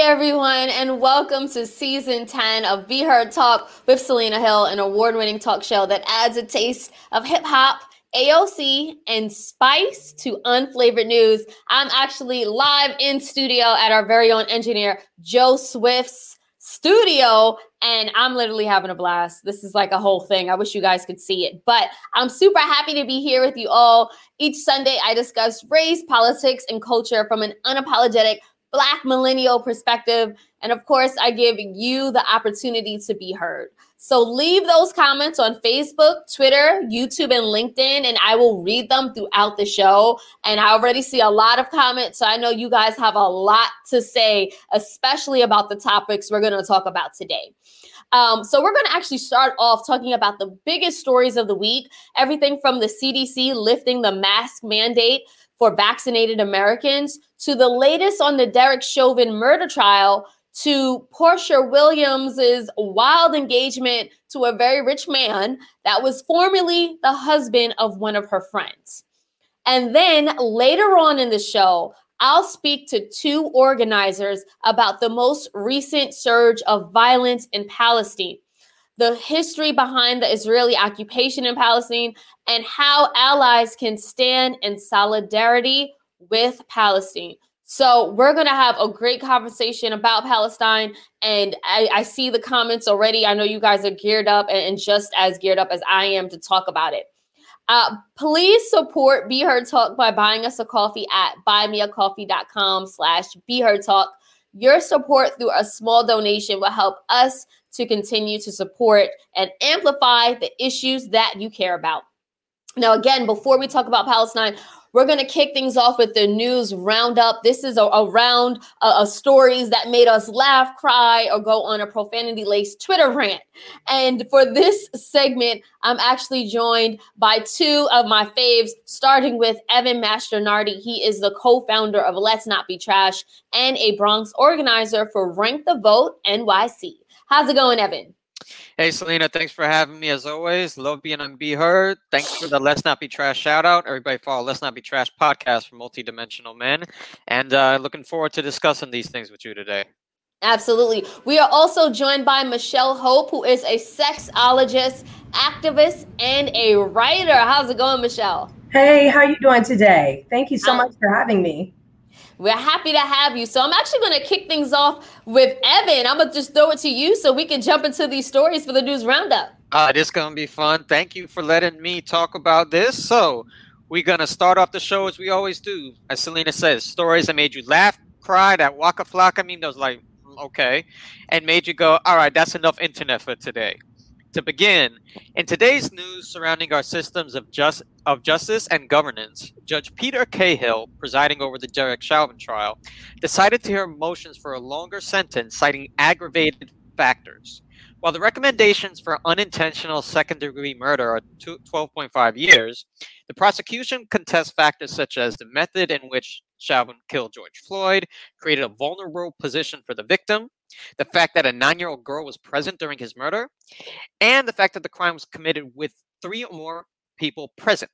Hey everyone, and welcome to season 10 of Be Heard Talk with Selena Hill, an award winning talk show that adds a taste of hip hop, AOC, and spice to unflavored news. I'm actually live in studio at our very own engineer, Joe Swift's studio, and I'm literally having a blast. This is like a whole thing. I wish you guys could see it, but I'm super happy to be here with you all. Each Sunday, I discuss race, politics, and culture from an unapologetic Black millennial perspective. And of course, I give you the opportunity to be heard. So leave those comments on Facebook, Twitter, YouTube, and LinkedIn, and I will read them throughout the show. And I already see a lot of comments. So I know you guys have a lot to say, especially about the topics we're going to talk about today. Um, so we're going to actually start off talking about the biggest stories of the week everything from the CDC lifting the mask mandate for vaccinated Americans to the latest on the Derek Chauvin murder trial to Porsha Williams's wild engagement to a very rich man that was formerly the husband of one of her friends. And then later on in the show, I'll speak to two organizers about the most recent surge of violence in Palestine the history behind the Israeli occupation in Palestine, and how allies can stand in solidarity with Palestine. So, we're going to have a great conversation about Palestine. And I, I, see the comments already. I know you guys are geared up and, and just as geared up as I am to talk about it. Uh, please support Be Heard Talk by buying us a coffee at buymeacoffee.com slash Be Heard Talk. Your support through a small donation will help us to continue to support and amplify the issues that you care about. Now, again, before we talk about Palestine, we're going to kick things off with the news roundup. This is a, a round uh, of stories that made us laugh, cry, or go on a profanity laced Twitter rant. And for this segment, I'm actually joined by two of my faves, starting with Evan Mastronardi. He is the co founder of Let's Not Be Trash and a Bronx organizer for Rank the Vote NYC. How's it going, Evan? Hey, Selena, thanks for having me as always. Love being on Be Heard. Thanks for the Let's Not Be Trash shout out. Everybody follow Let's Not Be Trash podcast for multidimensional men. And uh, looking forward to discussing these things with you today. Absolutely. We are also joined by Michelle Hope, who is a sexologist, activist, and a writer. How's it going, Michelle? Hey, how are you doing today? Thank you so um, much for having me. We're happy to have you. So I'm actually going to kick things off with Evan. I'm going to just throw it to you so we can jump into these stories for the news roundup. Uh, this is going to be fun. Thank you for letting me talk about this. So we're going to start off the show as we always do. As Selena says, stories that made you laugh, cry, that waka flocka meme that was like, okay, and made you go, all right, that's enough internet for today. To begin, in today's news surrounding our systems of, just, of justice and governance, Judge Peter Cahill, presiding over the Derek Chauvin trial, decided to hear motions for a longer sentence, citing aggravated factors. While the recommendations for unintentional second degree murder are 12.5 years, the prosecution contests factors such as the method in which Chauvin killed George Floyd, created a vulnerable position for the victim, the fact that a nine year old girl was present during his murder, and the fact that the crime was committed with three or more people present.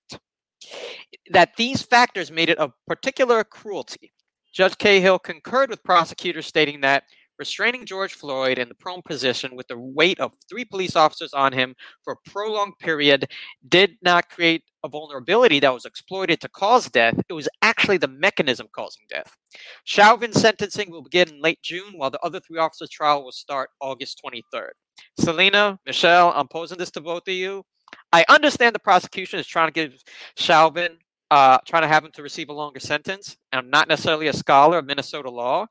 That these factors made it of particular cruelty. Judge Cahill concurred with prosecutors stating that restraining George Floyd in the prone position with the weight of three police officers on him for a prolonged period did not create a vulnerability that was exploited to cause death. It was actually the mechanism causing death. Chauvin's sentencing will begin in late June, while the other three officers' trial will start August 23rd. Selena, Michelle, I'm posing this to both of you. I understand the prosecution is trying to give Chauvin, uh, trying to have him to receive a longer sentence. I'm not necessarily a scholar of Minnesota law,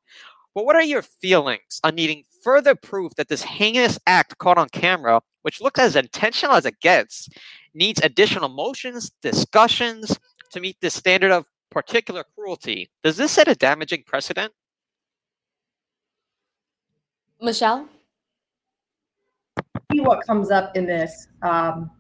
but what are your feelings on needing further proof that this heinous act caught on camera, which looks as intentional as it gets, needs additional motions, discussions to meet the standard of particular cruelty? Does this set a damaging precedent? Michelle? What comes up in this um,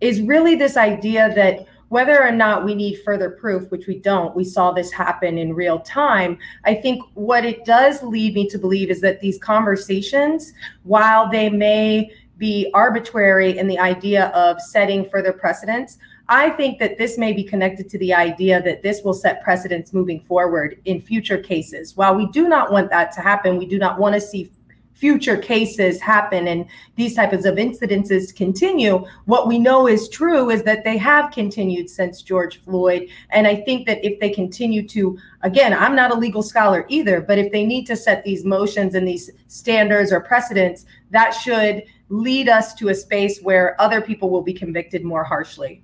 is really this idea that whether or not we need further proof, which we don't, we saw this happen in real time. I think what it does lead me to believe is that these conversations, while they may be arbitrary in the idea of setting further precedents, I think that this may be connected to the idea that this will set precedents moving forward in future cases. While we do not want that to happen, we do not want to see future cases happen and these types of incidences continue, what we know is true is that they have continued since George Floyd. And I think that if they continue to, again, I'm not a legal scholar either, but if they need to set these motions and these standards or precedents, that should lead us to a space where other people will be convicted more harshly.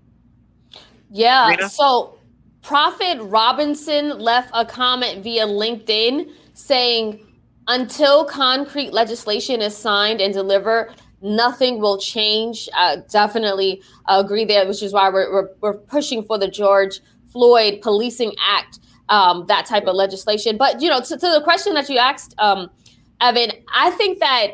Yeah. Rena? So Prophet Robinson left a comment via LinkedIn saying, until concrete legislation is signed and delivered, nothing will change. Uh, definitely agree there, which is why we're, we're, we're, pushing for the George Floyd Policing Act, um, that type of legislation. But, you know, to, to the question that you asked, um, Evan, I think that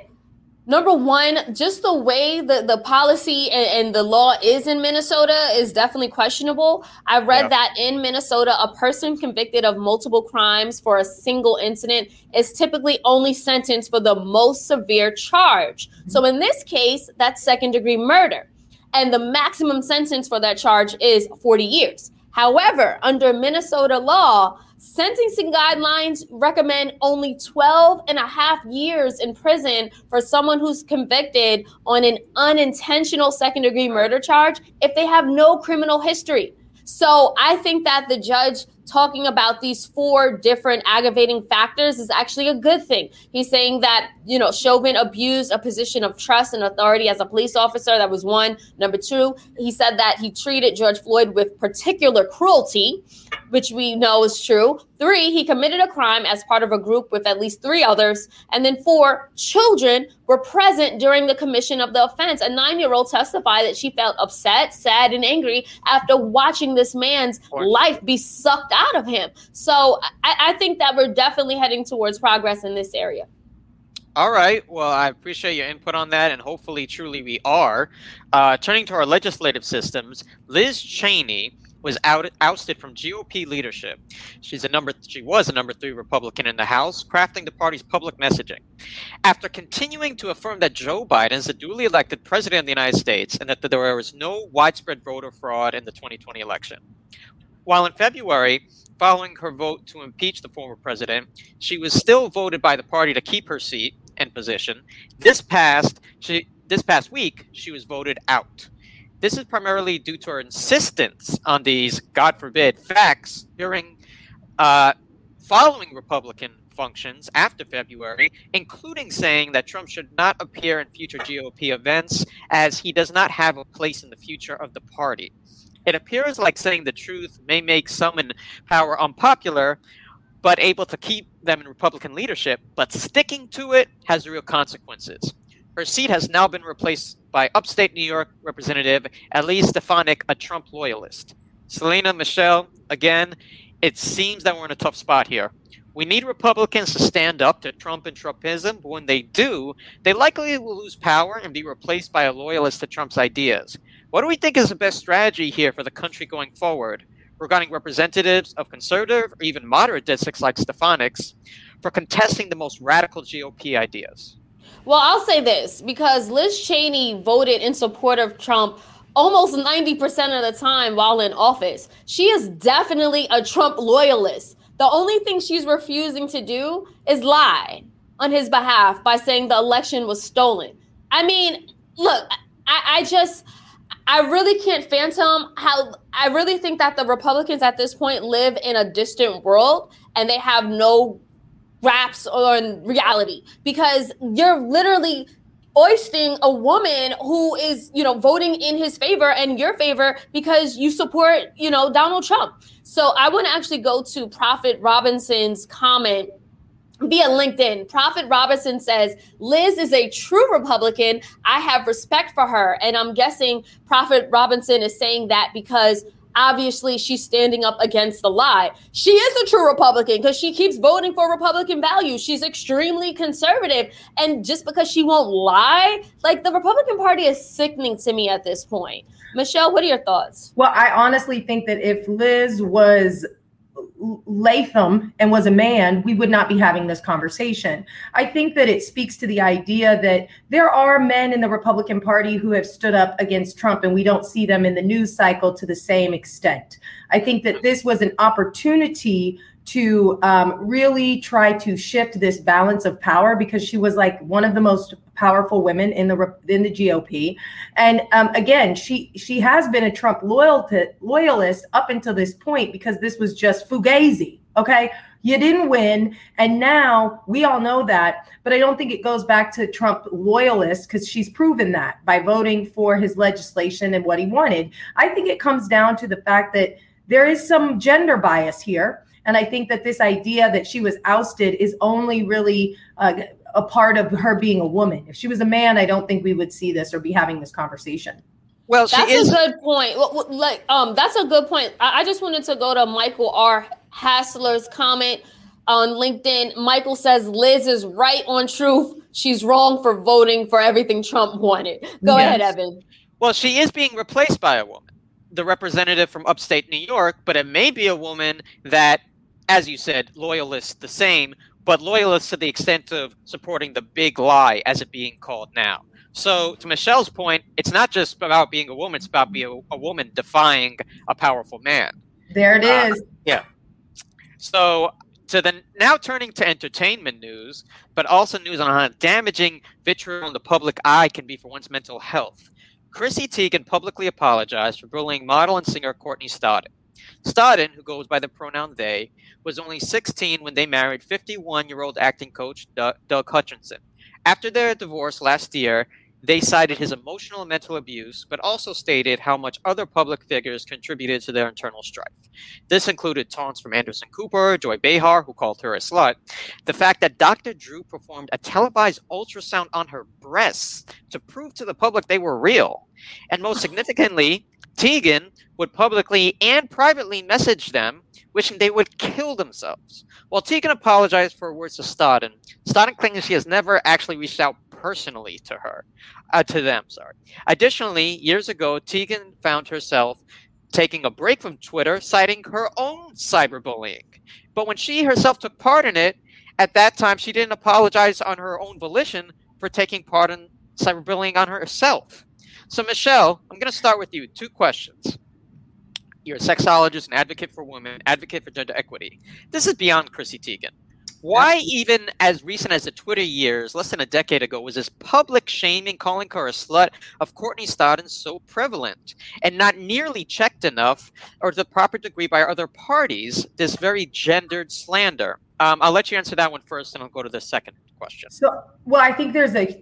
number one, just the way the, the policy and, and, the law is in Minnesota is definitely questionable. I read yeah. that in Minnesota, a person convicted of multiple crimes for a single incident is typically only sentenced for the most severe charge. Mm-hmm. So in this case, that's second degree murder. And the maximum sentence for that charge is 40 years. However, under Minnesota law, Sentencing guidelines recommend only 12 and a half years in prison for someone who's convicted on an unintentional second degree murder charge if they have no criminal history. So I think that the judge talking about these four different aggravating factors is actually a good thing. He's saying that, you know, Chauvin abused a position of trust and authority as a police officer. That was one. Number two, he said that he treated George Floyd with particular cruelty, which we know is true. Three, he committed a crime as part of a group with at least three others. And then four, children were present during the commission of the offense. A nine year old testified that she felt upset, sad, and angry after watching this man's life be sucked out of him. So I, I think that we're definitely heading towards progress in this area. All right. Well, I appreciate your input on that, and hopefully, truly, we are. Uh, turning to our legislative systems, Liz Cheney was out, ousted from GOP leadership. She's a number she was a number 3 Republican in the House, crafting the party's public messaging. After continuing to affirm that Joe Biden is the duly elected president of the United States and that there was no widespread voter fraud in the 2020 election. While in February, following her vote to impeach the former president, she was still voted by the party to keep her seat and position. This past she this past week, she was voted out. This is primarily due to her insistence on these, God forbid, facts during uh, following Republican functions after February, including saying that Trump should not appear in future GOP events as he does not have a place in the future of the party. It appears like saying the truth may make some in power unpopular, but able to keep them in Republican leadership, but sticking to it has real consequences. Her seat has now been replaced by upstate New York Representative Elise Stefanik, a Trump loyalist. Selena, Michelle, again, it seems that we're in a tough spot here. We need Republicans to stand up to Trump and Trumpism, but when they do, they likely will lose power and be replaced by a loyalist to Trump's ideas. What do we think is the best strategy here for the country going forward regarding representatives of conservative or even moderate districts like Stefanik's for contesting the most radical GOP ideas? Well, I'll say this because Liz Cheney voted in support of Trump almost 90% of the time while in office. She is definitely a Trump loyalist. The only thing she's refusing to do is lie on his behalf by saying the election was stolen. I mean, look, I, I just. I really can't phantom how I really think that the Republicans at this point live in a distant world and they have no raps on reality because you're literally oisting a woman who is, you know, voting in his favor and your favor because you support, you know, Donald Trump. So I want to actually go to Prophet Robinson's comment via LinkedIn. Prophet Robinson says, Liz is a true Republican. I have respect for her. And I'm guessing Prophet Robinson is saying that because obviously she's standing up against the lie. She is a true Republican because she keeps voting for Republican values. She's extremely conservative. And just because she won't lie, like the Republican Party is sickening to me at this point. Michelle, what are your thoughts? Well, I honestly think that if Liz was Latham and was a man, we would not be having this conversation. I think that it speaks to the idea that there are men in the Republican Party who have stood up against Trump, and we don't see them in the news cycle to the same extent. I think that this was an opportunity to um, really try to shift this balance of power because she was like one of the most powerful women in the in the GOP, and um, again, she she has been a Trump loyal to, loyalist up until this point because this was just fugazi. Okay, you didn't win, and now we all know that. But I don't think it goes back to Trump loyalists because she's proven that by voting for his legislation and what he wanted. I think it comes down to the fact that there is some gender bias here and I think that this idea that she was ousted is only really uh, a part of her being a woman. If she was a man, I don't think we would see this or be having this conversation. Well, that's is- a good point. Like, um, that's a good point. I, I just wanted to go to Michael R. Hassler's comment on LinkedIn. Michael says Liz is right on truth. She's wrong for voting for everything Trump wanted. Go yes. ahead, Evan. Well, she is being replaced by a woman, the representative from upstate New York, but it may be a woman that as you said, loyalists the same, but loyalists to the extent of supporting the big lie as it being called now. So, to Michelle's point, it's not just about being a woman; it's about being a, a woman defying a powerful man. There it uh, is. Yeah. So, to the now turning to entertainment news, but also news on how damaging vitriol in the public eye can be for one's mental health. Chrissy Teigen publicly apologized for bullying model and singer Courtney Stodden. Stodden, who goes by the pronoun they, was only 16 when they married 51 year old acting coach Doug, Hutchison. After their divorce last year, they cited his emotional and mental abuse, but also stated how much other public figures contributed to their internal strife. This included taunts from Anderson Cooper, Joy Behar, who called her a slut, the fact that Dr. Drew performed a televised ultrasound on her breasts to prove to the public they were real, and most significantly, Teigen would publicly and privately message them, wishing they would kill themselves. While Teigen apologized for words to Stodden, Stodden claims she has never actually reached out personally to her, uh, to them. Sorry. Additionally, years ago, Teigen found herself taking a break from Twitter, citing her own cyberbullying. But when she herself took part in it, at that time she didn't apologize on her own volition for taking part in cyberbullying on herself. So, Michelle, I'm going to start with you. Two questions. You're a sexologist, an advocate for women, advocate for gender equity. This is beyond Chrissy Teigen. Why, even as recent as the Twitter years, less than a decade ago, was this public shaming, calling her a slut of Courtney Stodden so prevalent and not nearly checked enough or to the proper degree by other parties, this very gendered slander? Um, I'll let you answer that one first, and I'll go to the second question. So, well, I think there's a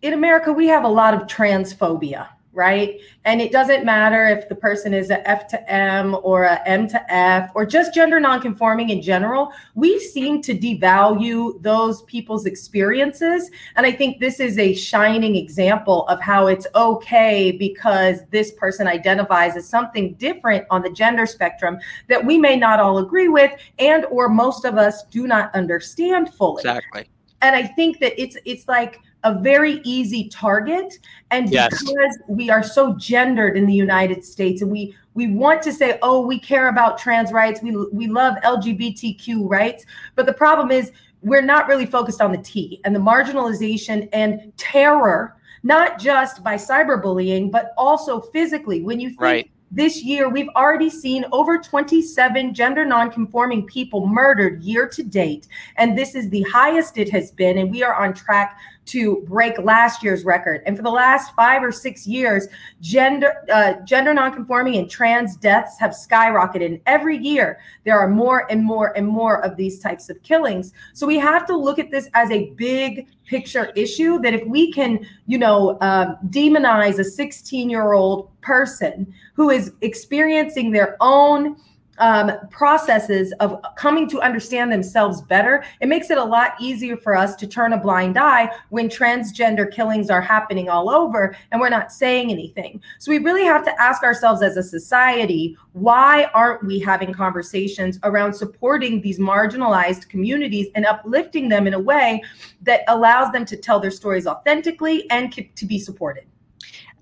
in America we have a lot of transphobia, right? And it doesn't matter if the person is a F to M or a M to F or just gender nonconforming in general. We seem to devalue those people's experiences. And I think this is a shining example of how it's okay because this person identifies as something different on the gender spectrum that we may not all agree with and or most of us do not understand fully. Exactly. And I think that it's it's like a very easy target and yes. because we are so gendered in the united states and we we want to say oh we care about trans rights we we love lgbtq rights but the problem is we're not really focused on the t and the marginalization and terror not just by cyberbullying but also physically when you think right. This year, we've already seen over 27 gender nonconforming people murdered year to date. And this is the highest it has been. And we are on track to break last year's record. And for the last five or six years, gender uh, gender nonconforming and trans deaths have skyrocketed. And every year, there are more and more and more of these types of killings. So we have to look at this as a big picture issue. That if we can, you know, um, demonize a 16 year old person who is experiencing their own um, processes of coming to understand themselves better, it makes it a lot easier for us to turn a blind eye when transgender killings are happening all over and we're not saying anything. So we really have to ask ourselves as a society why aren't we having conversations around supporting these marginalized communities and uplifting them in a way that allows them to tell their stories authentically and to be supported?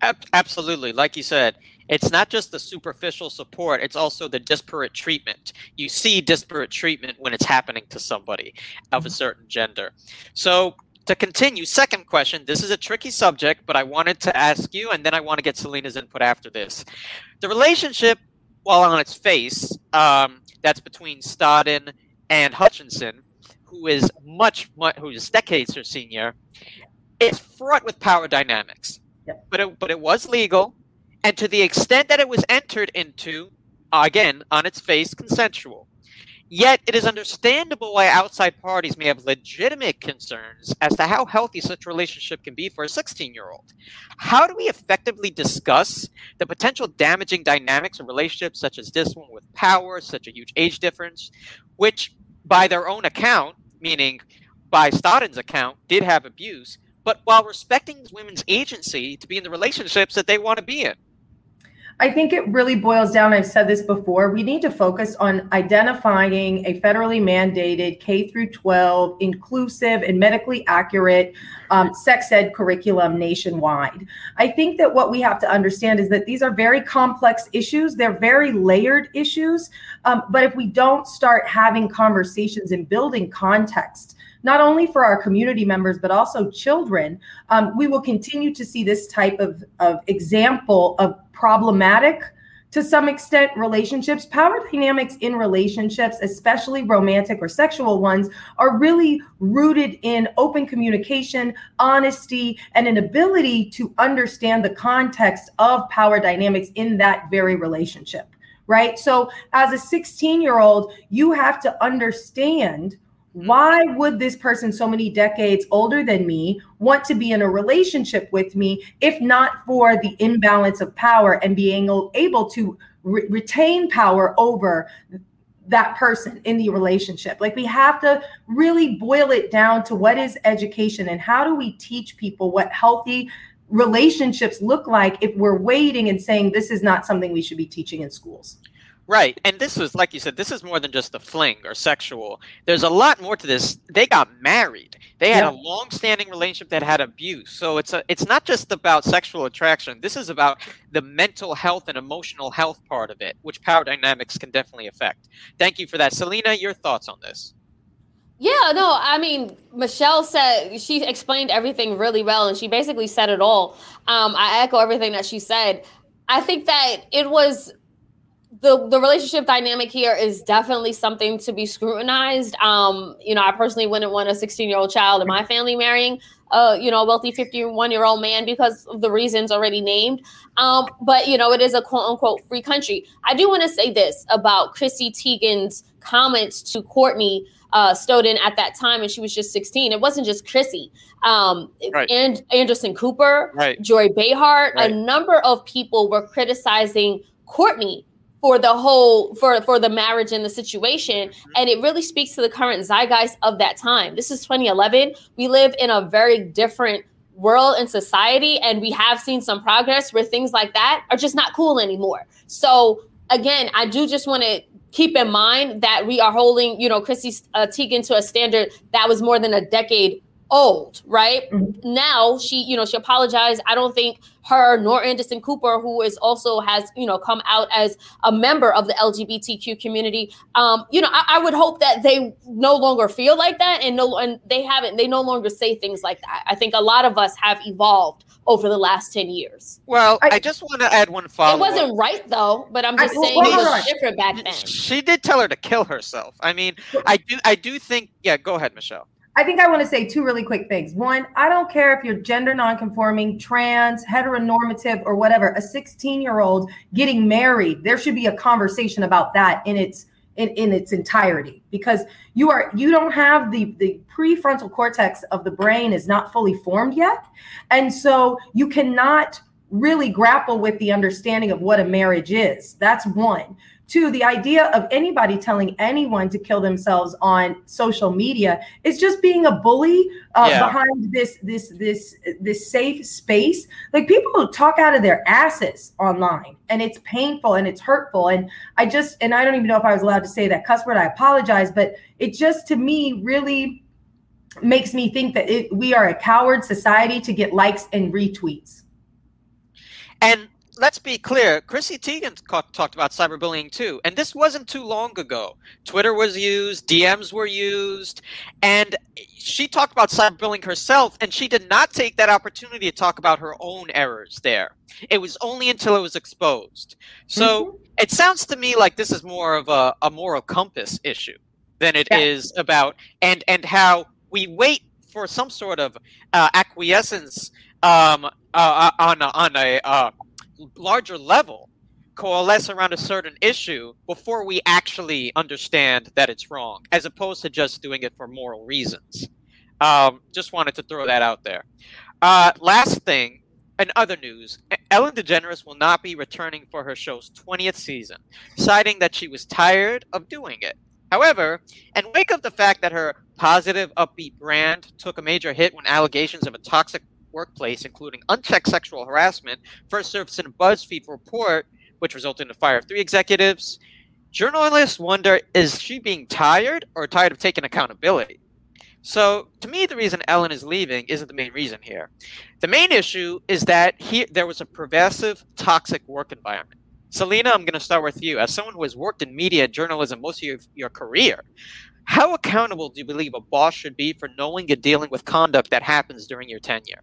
Absolutely. Like you said, it's not just the superficial support, it's also the disparate treatment. You see disparate treatment when it's happening to somebody of a mm-hmm. certain gender. So, to continue, second question. This is a tricky subject, but I wanted to ask you, and then I want to get Selena's input after this. The relationship, while on its face, um, that's between Stodden and Hutchison, who is much, much who is decades her senior, it's fraught with power dynamics. Yep. But it, but it was legal, and to the extent that it was entered into, again on its face, consensual. Yet it is understandable why outside parties may have legitimate concerns as to how healthy such a relationship can be for a 16 year old. How do we effectively discuss the potential damaging dynamics of relationships such as this one with power, such a huge age difference, which, by their own account, meaning by Stodden's account, did have abuse, but while respecting women's agency to be in the relationships that they want to be in? I think it really boils down. I've said this before. We need to focus on identifying a federally mandated K through 12 inclusive and medically accurate um, sex ed curriculum nationwide. I think that what we have to understand is that these are very complex issues. They're very layered issues. Um, but if we don't start having conversations and building context, not only for our community members, but also children, um, we will continue to see this type of, of example of problematic to some extent relationships. Power dynamics in relationships especially romantic or sexual ones are really rooted in open communication honesty and an ability to understand the context of power dynamics in that very relationship right? So as a 16 year old you have to understand Mm-hmm. why would this person so many decades older than me want to be in a relationship with me if not for the imbalance of power and being able to re- retain power over that person in the relationship? Like we have to really boil it down to what is education and how do we teach people what healthy relationships look like if we're waiting and saying this is not something we should be teaching in schools Right. And this was, like you said, this is more than just a fling or sexual. There's a lot more to this. They got married. They had yeah. a long standing relationship that had abuse. So it's a it's not just about sexual attraction. This is about the mental health and emotional health part of it, which power dynamics can definitely affect. Thank you for that. Selena, your thoughts on this? Yeah, no, I mean, Michelle said she explained everything really well and she basically said it all. Um, I echo everything that she said. I think that it was the the relationship dynamic here is definitely something to be scrutinized. Um, you know, I personally wouldn't want a 16 year old child in my family marrying a you know a wealthy 51 year old man because of the reasons already named. Um, but you know, it is a quote unquote free country. I do want to say this about Chrissy Teigen's comments to Courtney uh, Stodden at that time, and she was just 16. It wasn't just Chrissy. Um, right. and Anderson Cooper, right. Joy Behar, right. a number of people were criticizing Courtney for the whole for for the marriage and the situation. Mm-hmm. and it really speaks to the current zeitgeist of that time. This is 2011 we live in a very different world and society and we have seen some progress where things like that are just not cool anymore. So again i do just want to keep in mind that we are holding you know chrissy uh, teigen to a standard that was more than a decade old, right? Mm-hmm. Now she, you know, she apologized. I don't think her nor Anderson Cooper, who is also has, you know, come out as a member of the LGBTQ community. Um, you know, I, I, would hope that they no longer feel like that and no and they haven't, they no longer say things like that. I think a lot of us have evolved over the last 10 years. Well, I, I just want to add one follow. It wasn't right though, but I'm just I, saying well, it was different back then. She did tell her to kill herself. I mean, I do I do think yeah, go ahead, Michelle. I think I want to say two really quick things. One, I don't care if you're gender nonconforming, trans, heteronormative, or whatever. A 16 year old getting married, there should be a conversation about that in its in, in its entirety because you are you don't have the the prefrontal cortex of the brain is not fully formed yet, and so you cannot really grapple with the understanding of what a marriage is. That's one. Two, the idea of anybody telling anyone to kill themselves on social media is just being a bully uh, yeah. behind this this this this safe space. Like people talk out of their asses online, and it's painful and it's hurtful. And I just and I don't even know if I was allowed to say that cuss word. I apologize, but it just to me really makes me think that it, we are a coward society to get likes and retweets. And let's be clear, Chrissy Teigen talked about cyberbullying too, and this wasn't too long ago. Twitter was used, DMs were used, and she talked about cyberbullying herself, and she did not take that opportunity to talk about her own errors there. It was only until it was exposed. So mm-hmm. it sounds to me like this is more of a, a moral compass issue than it yeah. is about, and and how we wait for some sort of uh, acquiescence um, uh, uh on a, on a uh, larger level coalesce around a certain issue before we actually understand that it's wrong, as opposed to just doing it for moral reasons. Um, just wanted to throw that out there. Uh, last thing, in other news, Ellen DeGeneres will not be returning for her show's 20th season, citing that she was tired of doing it. However, in wake of the fact that her positive, upbeat brand took a major hit when allegations of a toxic workplace, including unchecked sexual harassment, first surfaced in a BuzzFeed report, which resulted in the fire of three executives. Journalists wonder is she being tired or tired of taking accountability? So, to me, the reason Ellen is leaving isn't the main reason here. The main issue is that he, there was a pervasive, toxic work environment. Selena, I'm going to start with you. As someone who has worked in media journalism most of your, your career, how accountable do you believe a boss should be for knowing and dealing with conduct that happens during your tenure?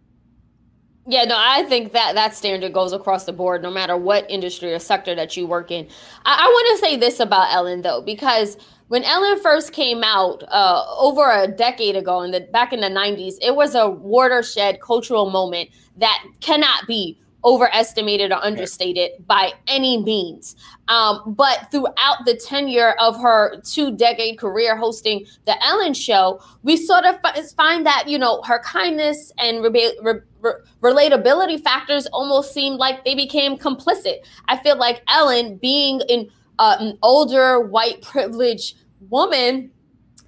Yeah, no, I think that that standard goes across the board, no matter what industry or sector that you work in. I, I want to say this about Ellen, though, because when Ellen first came out uh, over a decade ago, in the back in the '90s, it was a watershed cultural moment that cannot be overestimated or understated by any means. Um, but throughout the tenure of her two decade career hosting the Ellen Show, we sort of find that you know her kindness and re- re- re- relatability factors almost seemed like they became complicit. I feel like Ellen, being in, uh, an older white privileged woman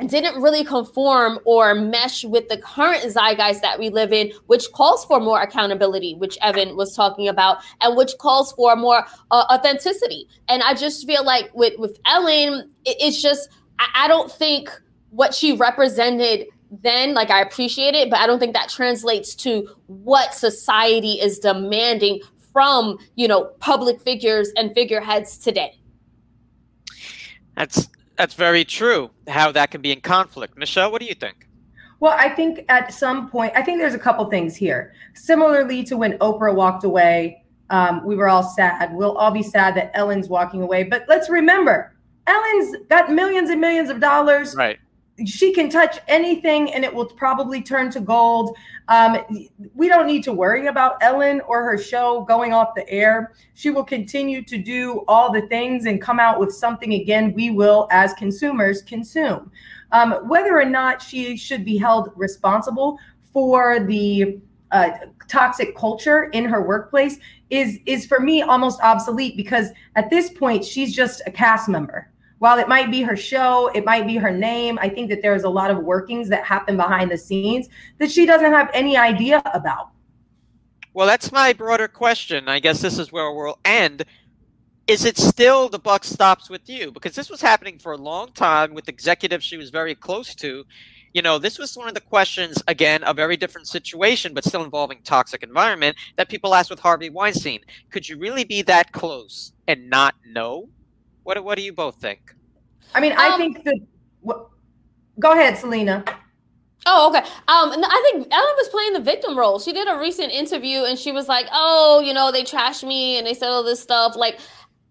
didn't really conform or mesh with the current zeitgeist that we live in, which calls for more accountability, which Evan was talking about, and which calls for more uh, authenticity. And I just feel like with with Ellen, it, it's just I, I don't think what she represented then like i appreciate it but i don't think that translates to what society is demanding from you know public figures and figureheads today that's that's very true. How that can be in conflict. Michelle, what do you think? Well, I think at some point, I think there's a couple things here. Similarly to when Oprah walked away, um, we were all sad. We'll all be sad that Ellen's walking away. But let's remember, Ellen's got millions and millions of dollars. Right she can touch anything and it will probably turn to gold. Um, we don't need to worry about Ellen or her show going off the air. She will continue to do all the things and come out with something again we will, as consumers, consume. Um, whether or not she should be held responsible for the uh, toxic culture in her workplace is is for me almost obsolete because at this point she's just a cast member while it might be her show, it might be her name, I think that there's a lot of workings that happen behind the scenes that she doesn't have any idea about. Well, that's my broader question. I guess this is where we'll end. Is it still the buck stops with you? Because this was happening for a long time with executives she was very close to. You know, this was one of the questions, again, a very different situation, but still involving toxic environment that people asked with Harvey Weinstein. Could you really be that close and not know? What What do you both think? I mean, I um, think that. Well, go ahead, Selena. Oh, okay. Um, I think Ellen was playing the victim role. She did a recent interview and she was like, "Oh, you know, they trashed me and they said all this stuff." Like,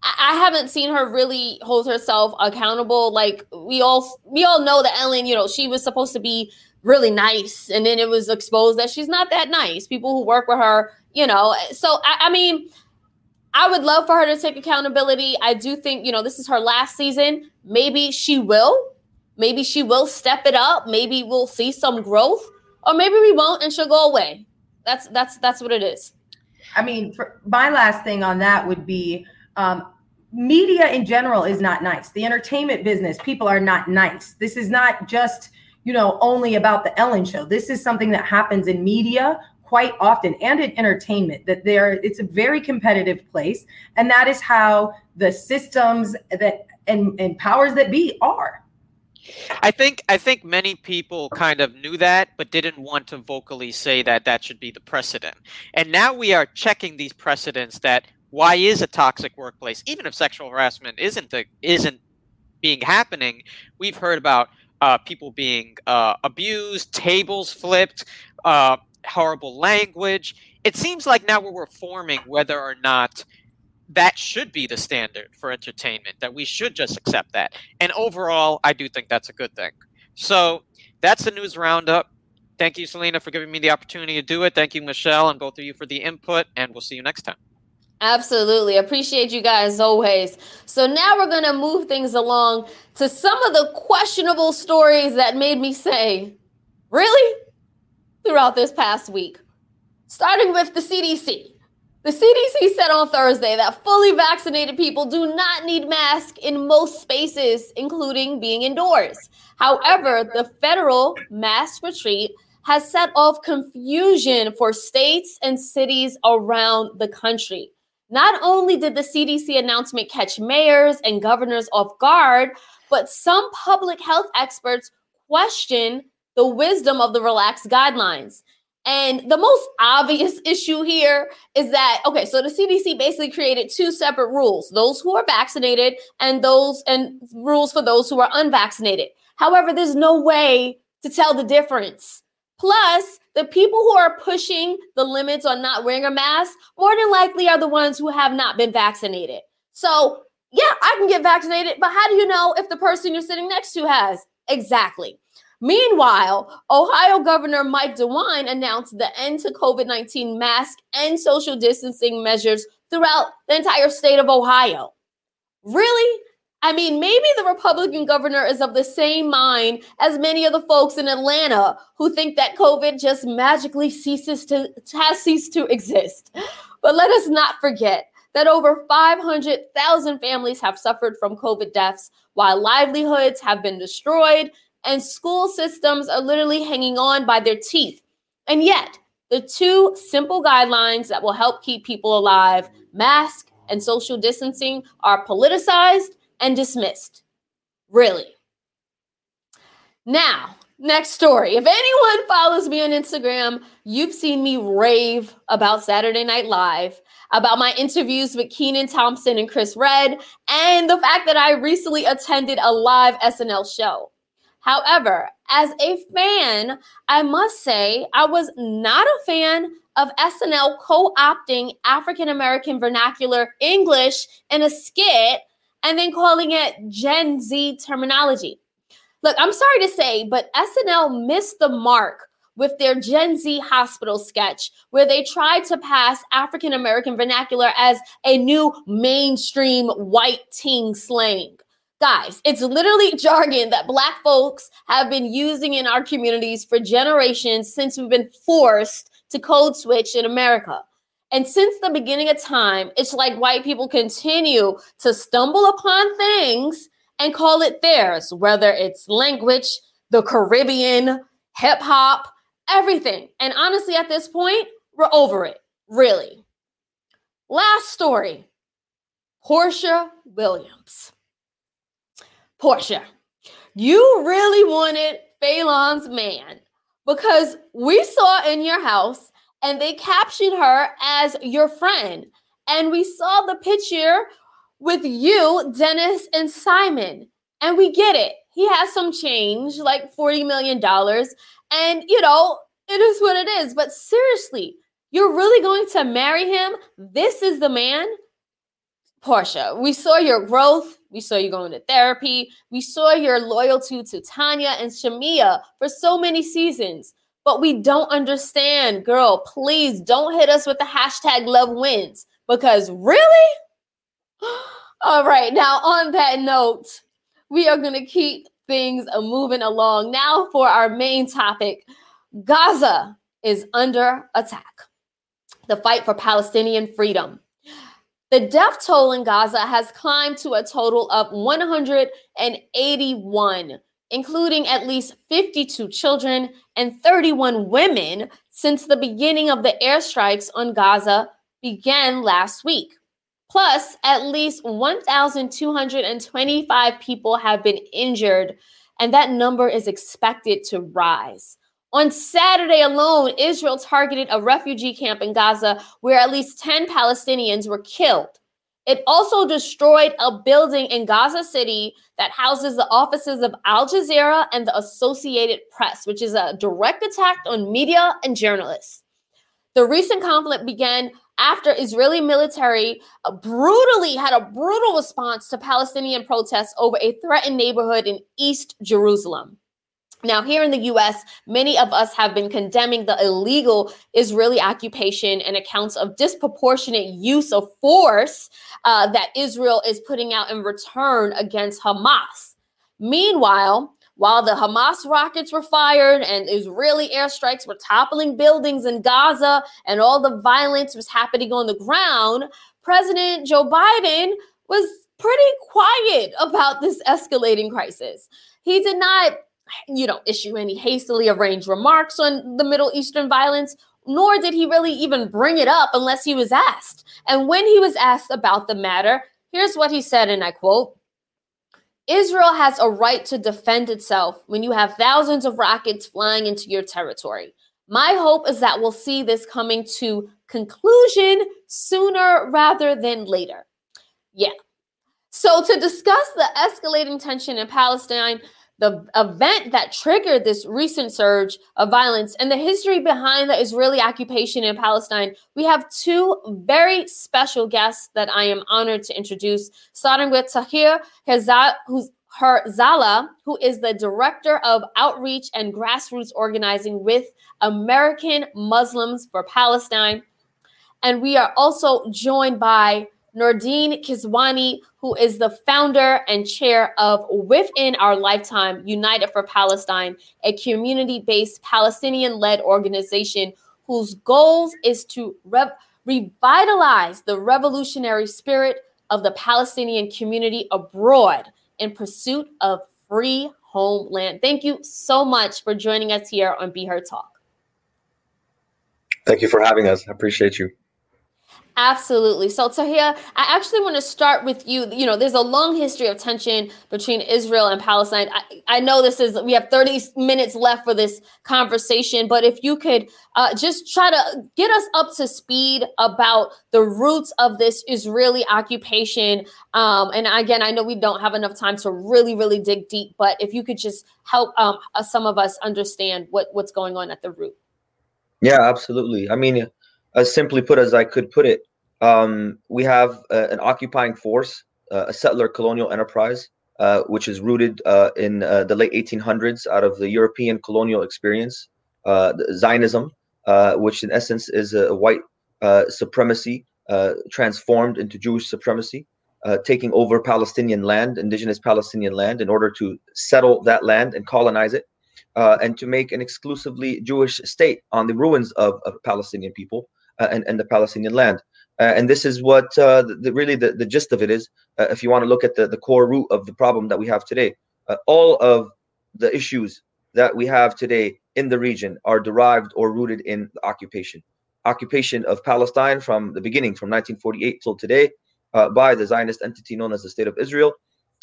I haven't seen her really hold herself accountable. Like, we all we all know that Ellen, you know, she was supposed to be really nice, and then it was exposed that she's not that nice. People who work with her, you know. So, I, I mean, I would love for her to take accountability. I do think, you know, this is her last season. Maybe she will. Maybe she will step it up. Maybe we'll see some growth, or maybe we won't and she'll go away. That's that's that's what it is. I mean, my last thing on that would be um, media in general is not nice. The entertainment business, people are not nice. This is not just you know only about the Ellen show. This is something that happens in media quite often and in entertainment that there it's a very competitive place and that is how the systems that and, and powers that be are I think I think many people kind of knew that, but didn't want to vocally say that that should be the precedent. And now we are checking these precedents that why is a toxic workplace, even if sexual harassment isn't the, isn't being happening. We've heard about uh, people being uh, abused, tables flipped, uh, horrible language. It seems like now we're reforming whether or not that should be the standard for entertainment, that we should just accept that. And overall, I do think that's a good thing. So that's the news roundup. Thank you, Selena, for giving me the opportunity to do it. Thank you, Michelle, and both of you for the input, and we'll see you next time. Absolutely. Appreciate you guys always. So now we're going to move things along to some of the questionable stories that made me say, really? Throughout this past week. Starting with the CDC. The CDC said on Thursday that fully vaccinated people do not need masks in most spaces, including being indoors. However, the federal mask retreat has set off confusion for states and cities around the country. Not only did the CDC announcement catch mayors and governors off guard, but some public health experts question the wisdom of the relaxed guidelines. And the most obvious issue here is that okay, so the CDC basically created two separate rules: those who are vaccinated and those and rules for those who are unvaccinated. However, there's no way to tell the difference. Plus, the people who are pushing the limits on not wearing a mask more than likely are the ones who have not been vaccinated. So, yeah, I can get vaccinated, but how do you know if the person you're sitting next to has? Exactly. Meanwhile, Ohio Governor Mike DeWine announced the end to COVID 19 mask and social distancing measures throughout the entire state of Ohio. Really? I mean, maybe the Republican governor is of the same mind as many of the folks in Atlanta who think that COVID just magically ceases to has ceased to exist. But let us not forget that over 500,000 families have suffered from COVID deaths, while livelihoods have been destroyed and school systems are literally hanging on by their teeth. And yet, the two simple guidelines that will help keep people alive, mask and social distancing, are politicized and dismissed. Really. Now, next story. If anyone follows me on Instagram, you've seen me rave about Saturday Night Live, about my interviews with Kenan Thompson and Chris Redd, and the fact that I recently attended a live SNL show. However, as a fan, I must say I was not a fan of SNL co opting African American vernacular English in a skit and then calling it Gen Z terminology. Look, I'm sorry to say, but SNL missed the mark with their Gen Z hospital sketch, where they tried to pass African American vernacular as a new mainstream white teen slang. Guys, it's literally jargon that Black folks have been using in our communities for generations since we've been forced to code switch in America. And since the beginning of time, it's like white people continue to stumble upon things and call it theirs, whether it's language, the Caribbean, hip hop, everything. And honestly, at this point, we're over it, really. Last story Porsha Williams. Porsha, you really wanted Falynn's man because we saw in your house and they captioned her as your friend. And we saw the picture with you, Dennis, and Simon. And we get it. He has some change, like $40 million. And, you know, it is what it is. But seriously, you're really going to marry him? This is the man? Porsha, we saw your growth. We saw you going to therapy. We saw your loyalty to Tanya and Shamea for so many seasons but we don't understand. Girl, please don't hit us with the hashtag love wins because really? All right, now on that note, we are going to keep things moving along. Now for our main topic Gaza is under attack. The fight for Palestinian freedom. The death toll in Gaza has climbed to a total of 181 including at least 52 children and 31 women since the beginning of the airstrikes on Gaza began last week. Plus, at least 1,225 people have been injured and that number is expected to rise. On Saturday alone, Israel targeted a refugee camp in Gaza where at least 10 Palestinians were killed. It also destroyed a building in Gaza City that houses the offices of Al Jazeera and the Associated Press, which is a direct attack on media and journalists. The recent conflict began after Israeli military uh, brutally had a brutal response to Palestinian protests over a threatened neighborhood in East Jerusalem. Now, here in the US, many of us have been condemning the illegal Israeli occupation and accounts of disproportionate use of force uh, that Israel is putting out in return against Hamas. Meanwhile, while the Hamas rockets were fired and Israeli airstrikes were toppling buildings in Gaza and all the violence was happening on the ground, President Joe Biden was pretty quiet about this escalating crisis. He did not, you know, issue any hastily arranged remarks on the Middle Eastern violence, nor did he really even bring it up unless he was asked. And when he was asked about the matter, here's what he said, and I quote Israel has a right to defend itself when you have thousands of rockets flying into your territory. My hope is that we'll see this coming to conclusion sooner rather than later. Yeah. So, to discuss the escalating tension in Palestine, the event that triggered this recent surge of violence and the history behind the Israeli occupation in Palestine, we have two very special guests that I am honored to introduce, starting with Tahir Herzallah, who is the Director of Outreach and Grassroots Organizing with American Muslims for Palestine. And we are also joined by Nerdeen Kiswani, who is the founder and chair of Within Our Lifetime United for Palestine, a community based Palestinian led organization whose goals is to rev- revitalize the revolutionary spirit of the Palestinian community abroad in pursuit of free homeland. Thank you so much for joining us here on Be Heard Talk. Thank you for having us. I appreciate you. Absolutely. So, Tahir, I actually want to start with you. You know, there's a long history of tension between Israel and Palestine. I, I know this is, we have 30 minutes left for this conversation, but if you could uh, just try to get us up to speed about the roots of this Israeli occupation. Um, and again, I know we don't have enough time to really, really dig deep, but if you could just help um, uh, some of us understand what, what's going on at the root. Yeah, absolutely. I mean, as simply put as I could put it, um, we have uh, an occupying force, uh, a settler colonial enterprise, uh, which is rooted uh, in uh, the late 1800s out of the European colonial experience, uh, Zionism, which in essence is a white supremacy transformed into Jewish supremacy, taking over Palestinian land, indigenous Palestinian land, in order to settle that land and colonize it. and to make an exclusively Jewish state on the ruins of, of Palestinian people and, and the Palestinian land. Uh, and this is what uh, the, really the, the gist of it is. Uh, if you want to look at the, the core root of the problem that we have today, uh, all of the issues that we have today in the region are derived or rooted in the occupation. Occupation of Palestine from the beginning, from 1948 till today, uh, by the Zionist entity known as the State of Israel,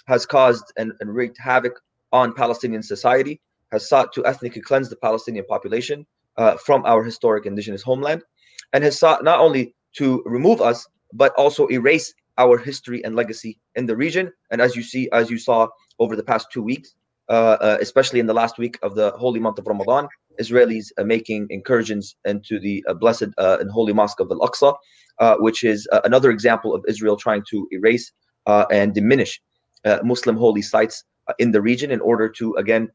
has caused and, and wreaked havoc on Palestinian society, has sought to ethnically cleanse the Palestinian population uh, from our historic indigenous homeland, and has sought not only to remove us, but also erase our history and legacy in the region. And as you see, as you saw over the past two weeks, uh, uh, especially in the last week of the holy month of Ramadan, Israelis are making incursions into the uh, blessed uh, and holy mosque of Al Aqsa, uh, which is another example of Israel trying to erase and diminish Muslim holy sites in the region in order to again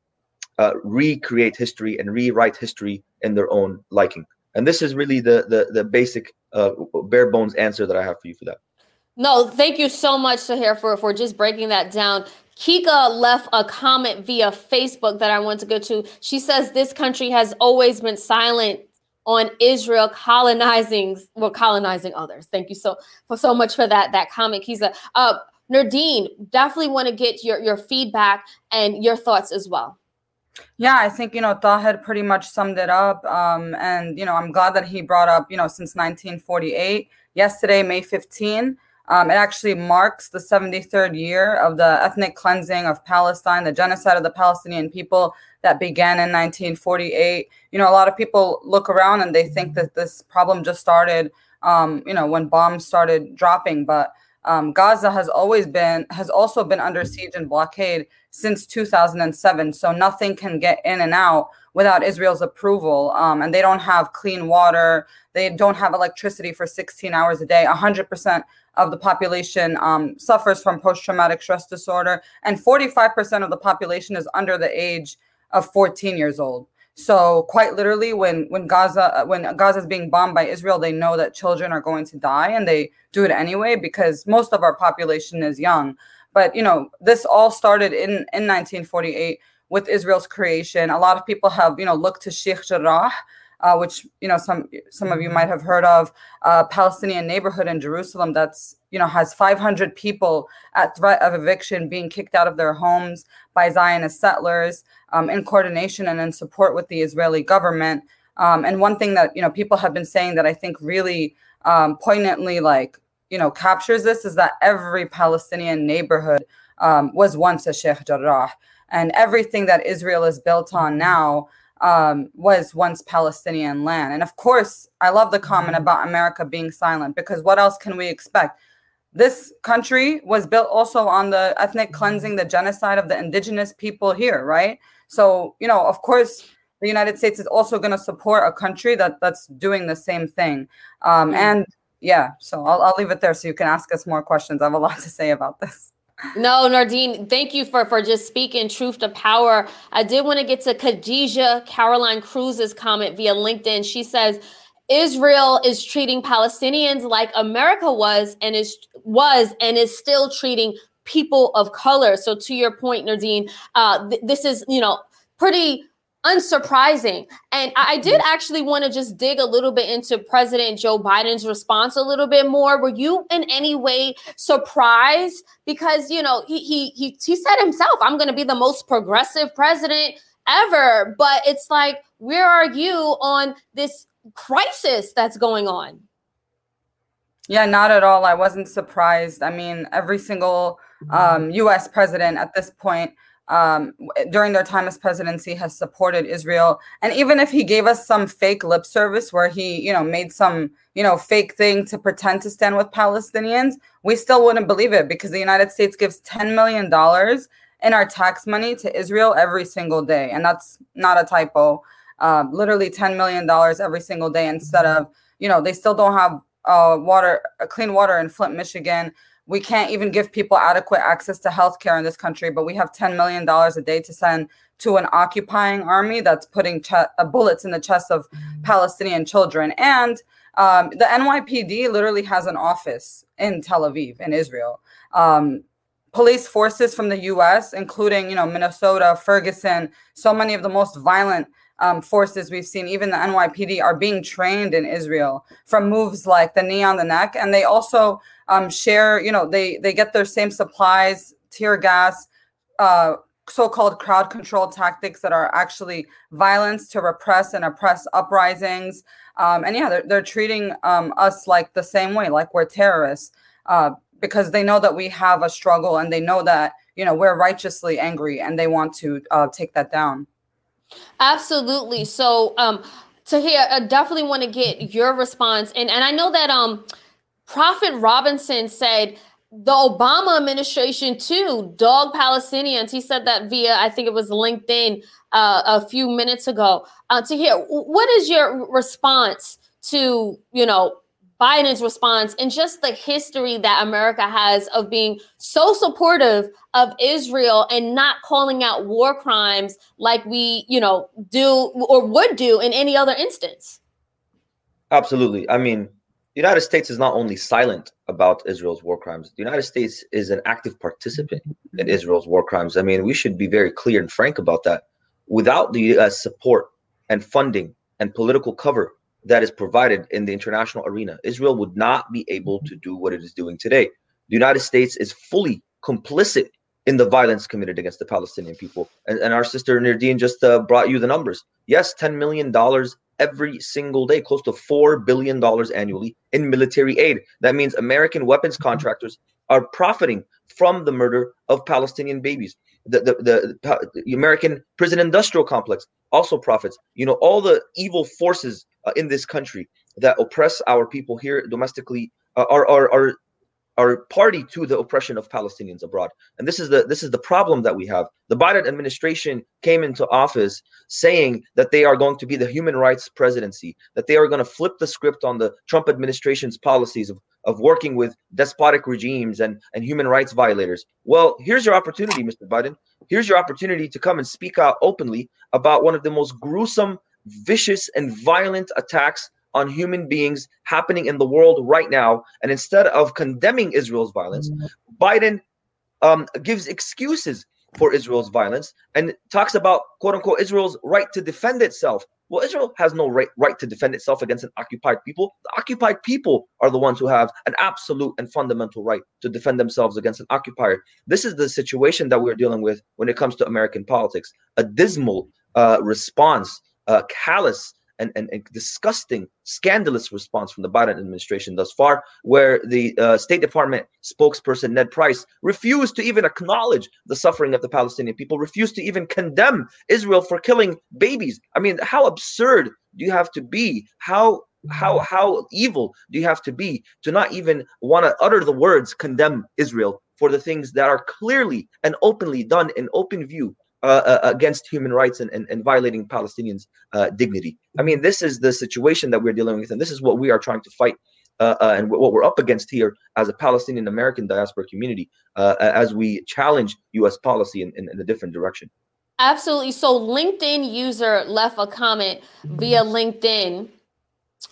recreate history and rewrite history in their own liking. And this is really the the, the basic uh, bare bones answer that I have for you for that. No, thank you so much, Tahir, for, for just breaking that down. Kika left a comment via Facebook that I want to go to. She says this country has always been silent on Israel colonizing well colonizing others. Thank you so for so much for that that comment, Kisa. Uh, Nerdeen, definitely want to get your your feedback and your thoughts as well. Yeah, I think, you know, Tahir pretty much summed it up. Um, and, you know, I'm glad that he brought up, you know, since 1948, yesterday, May 15, Um, it actually marks the 73rd year of the ethnic cleansing of Palestine, the genocide of the Palestinian people that began in 1948. You know, a lot of people look around and they think that this problem just started, um, you know, when bombs started dropping. But um, Gaza has always been, has also been under siege and blockade since 2007. So nothing can get in and out without Israel's approval. Um, and they don't have clean water. They don't have electricity for 16 hours a day. 100% of the population um, suffers from post traumatic stress disorder, and 45% of the population is under the age of 14 years old. So quite literally, when when Gaza uh, when Gaza is being bombed by Israel, they know that children are going to die, and they do it anyway because most of our population is young. But you know, this all started in in 1948 with Israel's creation. A lot of people have you know looked to Sheikh Jarrah uh, which you know some some of you might have heard of, a Palestinian neighborhood in Jerusalem that's you know has 500 people at threat of eviction being kicked out of their homes by Zionist settlers um, in coordination and in support with the Israeli government. Um, and one thing that you know people have been saying that I think really um, poignantly like you know captures this is that every Palestinian neighborhood um, was once a Sheikh Jarrah, and everything that Israel is built on now um, was once Palestinian land. And of course, I love the comment mm-hmm. about America being silent because what else can we expect? This country was built also on the ethnic cleansing, the genocide of the indigenous people here, right? So, you know, of course, the United States is also going to support a country that that's doing the same thing. Um, mm-hmm. and yeah, so I'll, I'll leave it there so you can ask us more questions. I have a lot to say about this. No, Nerdeen, thank you for for just speaking truth to power. I did want to get to Khadija Caroline Cruz's comment via LinkedIn. She says Israel is treating Palestinians like America was and is was and is still treating people of color. So to your point, Nerdeen, uh, th- this is you know pretty unsurprising. And I did mm-hmm. actually want to just dig a little bit into President Joe Biden's response a little bit more. Were you in any way surprised? Because you know he he he, he said himself, "I'm going to be the most progressive president ever." But it's like, where are you on this crisis that's going on? Yeah, not at all. I wasn't surprised. I mean, every single um, U.S. president at this point um, during their time as presidency has supported Israel. And even if he gave us some fake lip service where he, you know, made some, you know, fake thing to pretend to stand with Palestinians, we still wouldn't believe it because the United States gives $10 million in our tax money to Israel every single day. And that's not a typo. Uh, literally $10 million every single day instead of, you know, they still don't have uh, water, clean water in Flint, Michigan we can't even give people adequate access to healthcare in this country, but we have $10 million a day to send to an occupying army that's putting ch- uh, bullets in the chest of Palestinian children. And um, the NYPD literally has an office in Tel Aviv, in Israel. Um, police forces from the US, including, you know, Minnesota, Ferguson, so many of the most violent um, forces we've seen, even the NYPD, are being trained in Israel from moves like the knee on the neck. And they also um, share, you know, they they get their same supplies, tear gas, uh, so-called crowd control tactics that are actually violence to repress and oppress uprisings. Um, and yeah, they're, they're treating um, us like the same way, like we're terrorists, uh, because they know that we have a struggle and they know that you know we're righteously angry and they want to uh, take that down. Absolutely. So, um, Tahir, I definitely want to get your response, and and I know that um Prophet Robinson said the Obama administration too dog Palestinians. He said that via I think it was LinkedIn uh, a few minutes ago. Uh, Tahir what is your response to you know Biden's response and just the history that America has of being so supportive of Israel and not calling out war crimes like we you know do or would do in any other instance. Absolutely. I mean, the United States is not only silent about Israel's war crimes, the United States is an active participant in Israel's war crimes. I mean, we should be very clear and frank about that. Without the US support and funding and political cover that is provided in the international arena, Israel would not be able to do what it is doing today. The United States is fully complicit in the violence committed against the Palestinian people. And, and our sister Nerdeen just uh, brought you the numbers. Yes, $10 million every single day, close to $4 billion annually in military aid. That means American weapons contractors are profiting from the murder of Palestinian babies. The, the, the, the American prison industrial complex also profits. You know, all the evil forces uh, in this country that oppress our people here domestically uh, are, are, are are party to the oppression of Palestinians abroad. And this is the this is the problem that we have. The Biden administration came into office saying that they are going to be the human rights presidency, that they are going to flip the script on the Trump administration's policies of, of working with despotic regimes and, and human rights violators. Well, here's your opportunity, Mr. Biden. Here's your opportunity to come and speak out openly about one of the most gruesome, vicious, and violent attacks on human beings happening in the world right now. And instead of condemning Israel's violence, Biden um, gives excuses for Israel's violence and talks about quote unquote Israel's right to defend itself. Well, Israel has no right, right to defend itself against an occupied people. The occupied people are the ones who have an absolute and fundamental right to defend themselves against an occupier. This is the situation that we're dealing with when it comes to American politics. A dismal uh, response, uh, callous and, and, and, disgusting, scandalous response from the Biden administration thus far, where the uh, State Department spokesperson Ned Price refused to even acknowledge the suffering of the Palestinian people, refused to even condemn Israel for killing babies. I mean, how absurd do you have to be? How how how evil do you have to be to not even want to utter the words condemn Israel for the things that are clearly and openly done in open view uh, uh, against human rights and, and, and violating Palestinians' uh, dignity. I mean, this is the situation that we're dealing with, and this is what we are trying to fight. Uh, uh, and what we're up against here as a Palestinian American diaspora community, uh, as we challenge U.S. policy in, in, in a different direction. Absolutely. So, LinkedIn user left a comment via LinkedIn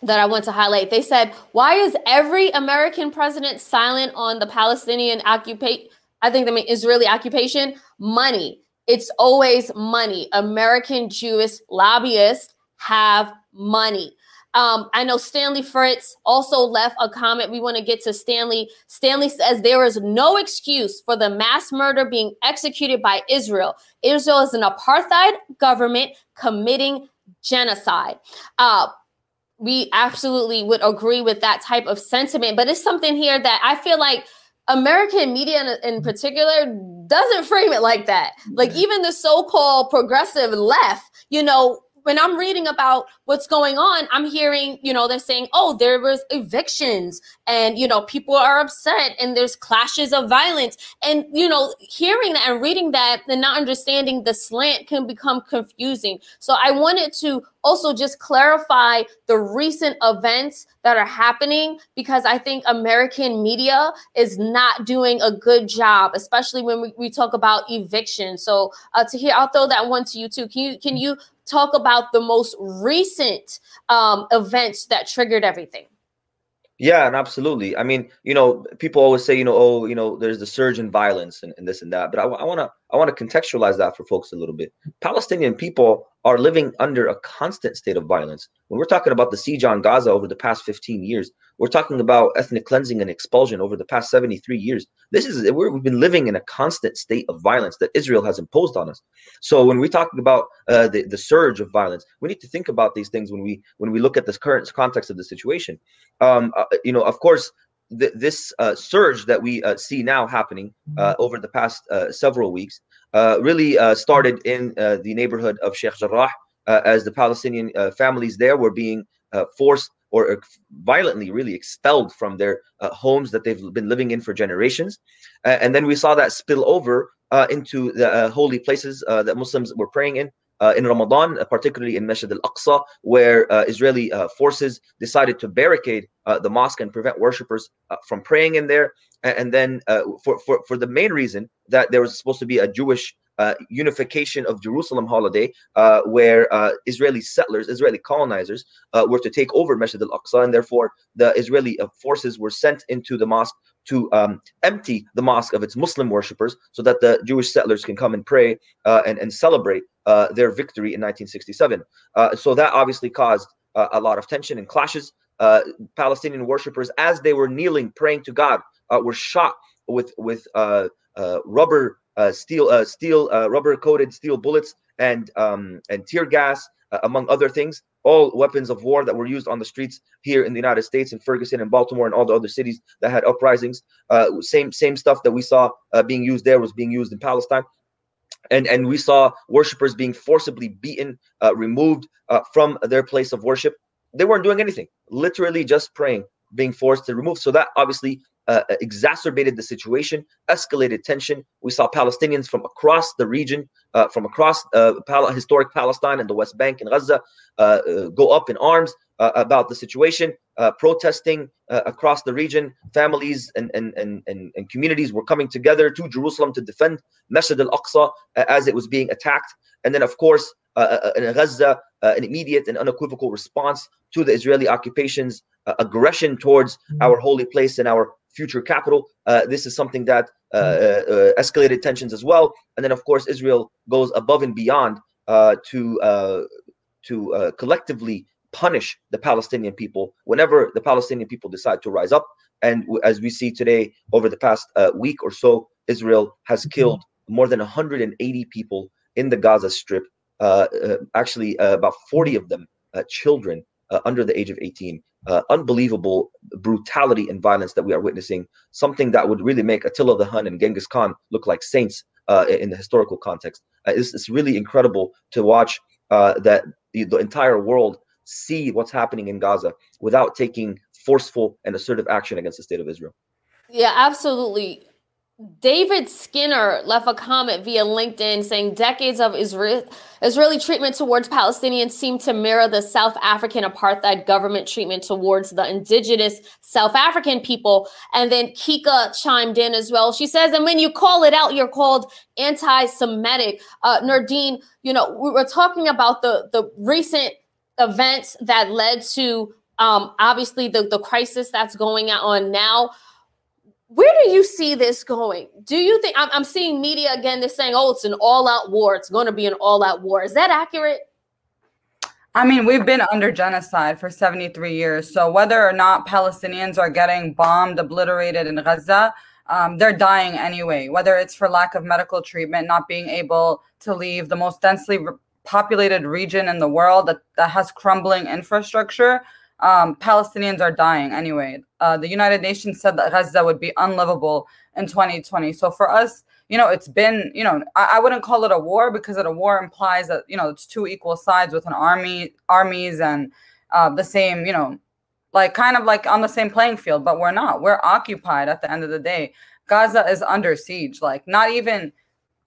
that I want to highlight. They said, "Why is every American president silent on the Palestinian occupation? I think they mean Israeli occupation. Money it's always money. American Jewish lobbyists have money. Um, I know Stanley Fritz also left a comment. We want to get to Stanley. Stanley says there is no excuse for the mass murder being executed by Israel. Israel is an apartheid government committing genocide. Uh, we absolutely would agree with that type of sentiment, but it's something here that I feel like American media in, in, mm-hmm. particular doesn't frame it like that. Like even the so-called progressive left, you know, when I'm reading about what's going on, I'm hearing, you know, they're saying, oh, there was evictions and, you know, people are upset and there's clashes of violence. And, you know, hearing that and reading that and not understanding the slant can become confusing. So I wanted to also just clarify the recent events that are happening because I think American media is not doing a good job, especially when we, we talk about eviction. So uh, Tahir, I'll throw that one to you too. Can you can you talk about the most recent um, events that triggered everything. Yeah, and absolutely. I mean, you know, people always say, you know, oh, you know, there's the surge in violence and, and this and that. But I, I want to I want to contextualize that for folks a little bit. Palestinian people are living under a constant state of violence. When we're talking about the siege on Gaza over the past 15 years, we're talking about ethnic cleansing and expulsion over the past 73 years. This is we've been living in a constant state of violence that Israel has imposed on us. So when we talk about uh, the the surge of violence, we need to think about these things when we when we look at this current context of the situation. Um, uh, you know, of course, th- this uh, surge that we uh, see now happening uh, mm-hmm. over the past uh, several weeks uh, really uh, started in the neighborhood of Sheikh Jarrah as the Palestinian families there were being forced or violently really expelled from their homes that they've been living in for generations. and then we saw that spill over into the holy places that Muslims were praying in, uh, in Ramadan, uh, particularly in Masjid al-Aqsa, where uh, Israeli uh, forces decided to barricade uh, the mosque and prevent worshippers uh, from praying in there. And, then for, for, for the main reason that there was supposed to be a Jewish unification of Jerusalem holiday, where Israeli settlers, Israeli colonizers, were to take over Masjid al-Aqsa, and therefore the Israeli forces were sent into the mosque to um, empty the mosque of its Muslim worshippers so that the Jewish settlers can come and pray uh, and, and celebrate uh, their victory in 1967. Uh, so that obviously caused uh, a lot of tension and clashes. Uh, Palestinian worshippers, as they were kneeling, praying to God, uh, were shot with with rubber, steel, steel, rubber coated steel bullets and um, and tear gas. among other things. All weapons of war that were used on the streets here in the United States, in Ferguson and Baltimore, and all the other cities that had uprisings. Same same stuff that we saw being used there was being used in Palestine and and we saw worshipers being forcibly beaten, uh, removed uh, from their place of worship. They weren't doing anything, literally just praying, being forced to remove. So that obviously uh, exacerbated the situation, escalated tension. We saw Palestinians from across the region, uh, from across uh, Pal- historic Palestine and the West Bank and Gaza, uh, go up in arms about the situation, protesting across the region. Families and, and, and, and, and communities were coming together to Jerusalem to defend Masjid al-Aqsa as it was being attacked. And then, of course, in Gaza, an immediate and unequivocal response to the Israeli occupation's aggression towards mm-hmm. our holy place and our future capital. Uh, this is something that uh, uh, uh, escalated tensions as well. And then, of course, Israel goes above and beyond uh, to to collectively punish the Palestinian people whenever the Palestinian people decide to rise up. And as we see today, over the past week or so, Israel has mm-hmm. killed more than 180 people in the Gaza Strip. actually, about 40 of them children under the age of 18 uh, unbelievable brutality and violence that we are witnessing, something that would really make Attila the Hun and Genghis Khan look like saints uh, in the historical context. Uh, it's, it's, really incredible to watch uh, that the, the, entire world see what's happening in Gaza without taking forceful and assertive action against the state of Israel. Yeah, absolutely. David Skinner left a comment via LinkedIn saying decades of Israel, Israeli treatment towards Palestinians seem to mirror the South African apartheid government treatment towards the indigenous South African people. And then Kika chimed in as well. She says, and when you call it out, you're called anti-Semitic. Uh, Nerdeen, you know, we were talking about the, the recent events that led to um, obviously the, the crisis that's going on now where do you see this going? Do you think I'm, I'm seeing media again? They're saying, "Oh, it's an all-out war. It's going to be an all-out war." Is that accurate? I mean, we've been under genocide for 73 years. So whether or not Palestinians are getting bombed, obliterated in Gaza, um, they're dying anyway. Whether it's for lack of medical treatment, not being able to leave the most densely populated region in the world that, that has crumbling infrastructure, um, Palestinians are dying anyway. Uh, the United Nations said that Gaza would be unlivable in 2020. So for us, you know, it's been, you know, I, I wouldn't call it a war because a war implies that, you know, it's two equal sides with an army, armies and uh, the same, you know, like kind of like on the same playing field, but we're not. We're occupied at the end of the day. Gaza is under siege. Like not even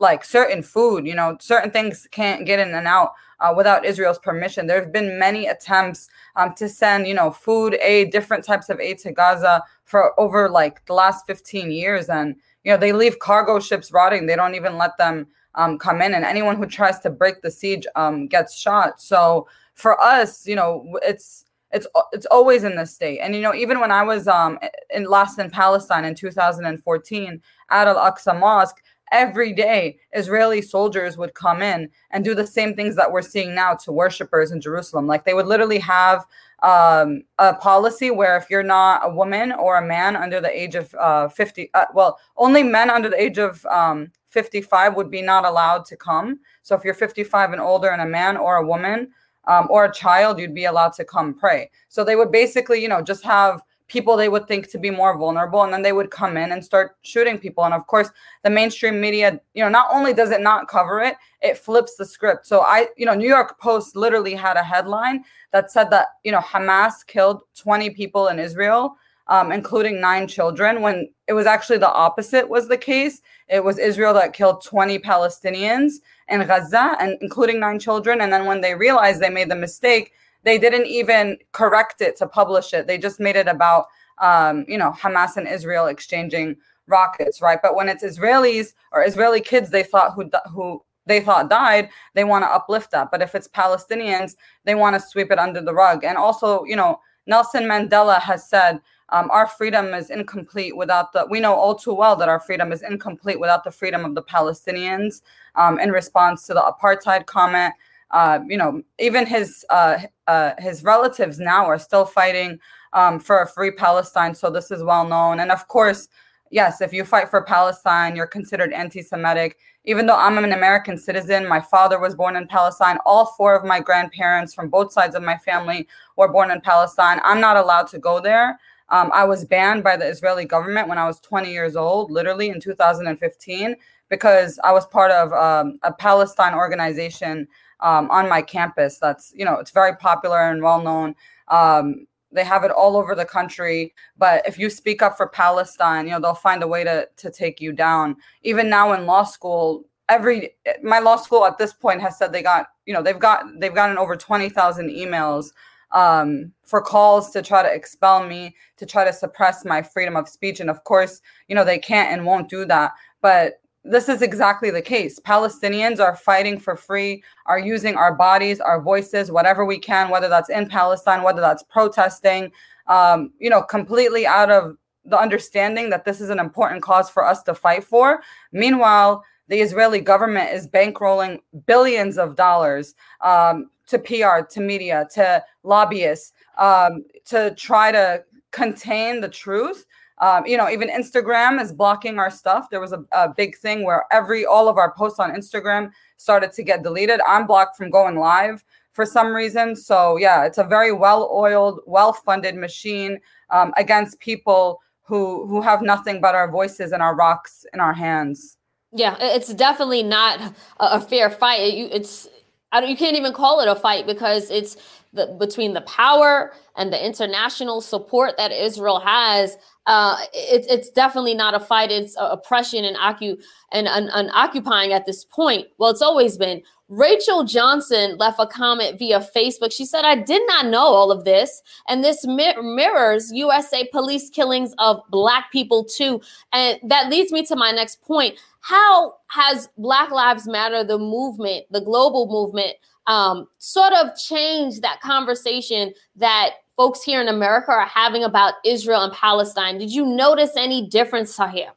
like certain food, you know, certain things can't get in and out uh, without Israel's permission. There have been many attempts um, to send, you know, food aid, different types of aid to Gaza for over like the last 15 years. And, you know, they leave cargo ships rotting. They don't even let them um, come in. And anyone who tries to break the siege um, gets shot. So for us, you know, it's, it's it's always in this state. And you know, even when I was um in last in Palestine in 2014 at Al Aqsa Mosque, every day Israeli soldiers would come in and do the same things that we're seeing now to worshipers in Jerusalem. Like they would literally have um, a policy where if you're not a woman or a man under the age of uh, 50, uh, well, only men under the age of um, 55 would be not allowed to come. So if you're 55 and older and a man or a woman um, or a child, you'd be allowed to come pray. So they would basically, you know, just have people they would think to be more vulnerable and then they would come in and start shooting people. And of course the mainstream media you know not only does it not cover it it flips the script. So i you know new york post literally had a headline that said that you know hamas killed 20 people in israel um, including nine children when it was actually the opposite was the case. It was israel that killed 20 palestinians in gaza and including nine children. And then when they realized they made the mistake they didn't even correct it to publish it. They just made it about, um, you know, Hamas and Israel exchanging rockets, right? But when it's Israelis or Israeli kids, they thought who who they thought died, they want to uplift that. But if it's Palestinians, they want to sweep it under the rug. And also, you know, Nelson Mandela has said um, our freedom is incomplete without the. We know all too well that our freedom is incomplete without the freedom of the Palestinians. Um, in response to the apartheid comment, uh, you know, even his uh, uh, his relatives now are still fighting um, for a free Palestine. So this is well known, and of course, yes, if you fight for Palestine, you're considered anti Semitic. Even though I'm an American citizen, my father was born in Palestine. All four of my grandparents from both sides of my family were born in Palestine. I'm not allowed to go there. Um, I was banned by the Israeli government when I was 20 years old, literally in 2015, because I was part of um, a Palestine organization um, on my campus. That's, you know, it's very popular and well known. Um, they have it all over the country. But if you speak up for Palestine, you know, they'll find a way to, to take you down. Even now in law school, every my law school at this point has said they got, you know, they've got they've gotten over 20,000 emails um, for calls to try to expel me, to try to suppress my freedom of speech. And of course, you know, they can't and won't do that. But this is exactly the case. Palestinians are fighting for free, are using our bodies, our voices, whatever we can, whether that's in Palestine, whether that's protesting, um, you know, completely out of the understanding that this is an important cause for us to fight for. Meanwhile, the Israeli government is bankrolling billions of dollars um, to PR, to media, to lobbyists um, to try to contain the truth um, you know, even Instagram is blocking our stuff. There was a, a big thing where every all of our posts on Instagram started to get deleted. I'm blocked from going live for some reason. So yeah, it's a very well-oiled, well-funded machine um, against people who who have nothing but our voices and our rocks in our hands. Yeah, it's definitely not a, a fair fight. It, it's I don't, you can't even call it a fight because it's the, between the power and the international support that Israel has uh, it's it's definitely not a fight. It's oppression and occu and, and, occupying at this point. Well, it's always been. Rachel Johnson left a comment via Facebook. She said, "I did not know all of this, and this mirrors USA police killings of Black people too." And that leads me to my next point: How has Black Lives Matter, the movement, the global movement, um, sort of changed that conversation that folks here in America are having about Israel and Palestine. Did you notice any difference here?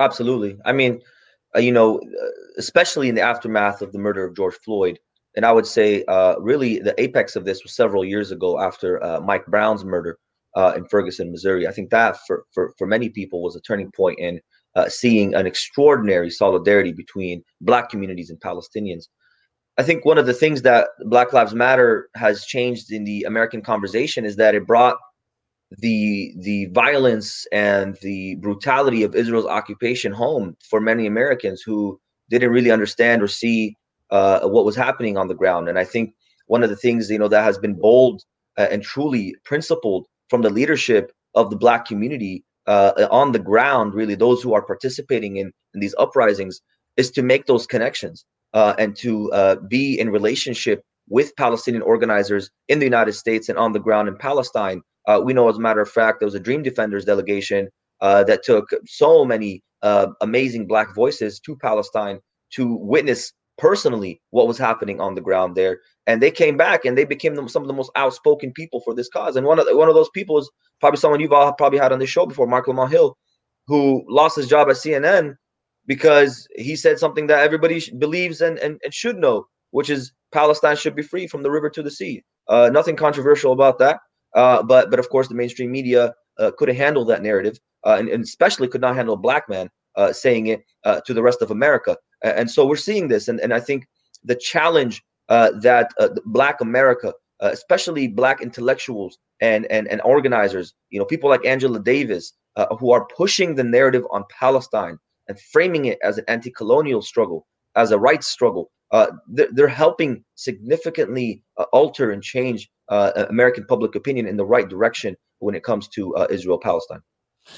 Absolutely. I mean, uh, you know, uh, especially in the aftermath of the murder of George Floyd, and I would say uh, really the apex of this was several years ago after uh, Mike Brown's murder uh, in Ferguson, Missouri. I think that for, for, for many people was a turning point in uh, seeing an extraordinary solidarity between Black communities and Palestinians. I think one of the things that Black Lives Matter has changed in the American conversation is that it brought the the violence and the brutality of Israel's occupation home for many Americans who didn't really understand or see uh, what was happening on the ground. And I think one of the things you know that has been bold uh, and truly principled from the leadership of the Black community uh, on the ground, really those who are participating in, in these uprisings, is to make those connections uh, and to uh, be in relationship with Palestinian organizers in the United States and on the ground in Palestine. Uh, we know, as a matter of fact, there was a Dream Defenders delegation uh, that took so many uh, amazing Black voices to Palestine to witness personally what was happening on the ground there. And they came back and they became some of the most outspoken people for this cause. And one of the, one of those people is probably someone you've all probably had on this show before, Marc Lamont Hill, who lost his job at CNN because he said something that everybody believes and, and, and should know, which is Palestine should be free from the river to the sea. Uh, nothing controversial about that. Uh, but but of course, the mainstream media uh, couldn't handle that narrative, uh, and, and, especially could not handle a black man uh, saying it uh, to the rest of America. And so we're seeing this, and, and I think the challenge that Black America, especially Black intellectuals and, and and organizers, you know, people like Angela Davis, who are pushing the narrative on Palestine, and framing it as an anti-colonial struggle, as a rights struggle, uh, they're, they're, helping significantly uh, alter and change uh, American public opinion in the right direction when it comes to uh, Israel Palestine.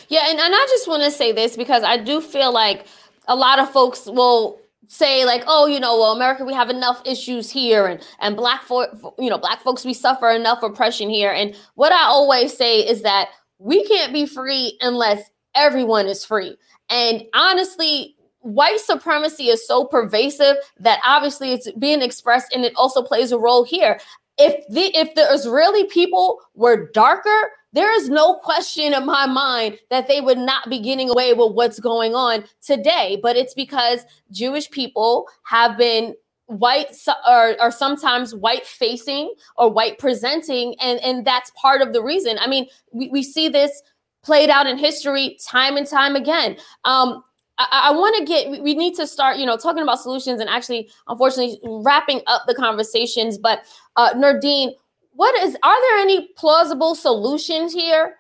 Yeah, and, and I just want to say this because I do feel like a lot of folks will say like oh you know well america we have enough issues here and and black for you know black folks we suffer enough oppression here. And what i always say is that we can't be free unless everyone is free and honestly, white supremacy is so pervasive that obviously it's being expressed and it also plays a role here. If the if the Israeli people were darker, there is no question in my mind that they would not be getting away with what's going on today. But it's because Jewish people have been white or, or sometimes white facing or white presenting and and that's part of the reason i mean we, we see this played out in history time and time again. Um, I, I want to get, we need to start, you know, talking about solutions and actually, unfortunately, wrapping up the conversations. But uh, Nerdeen, what is, are there any plausible solutions here?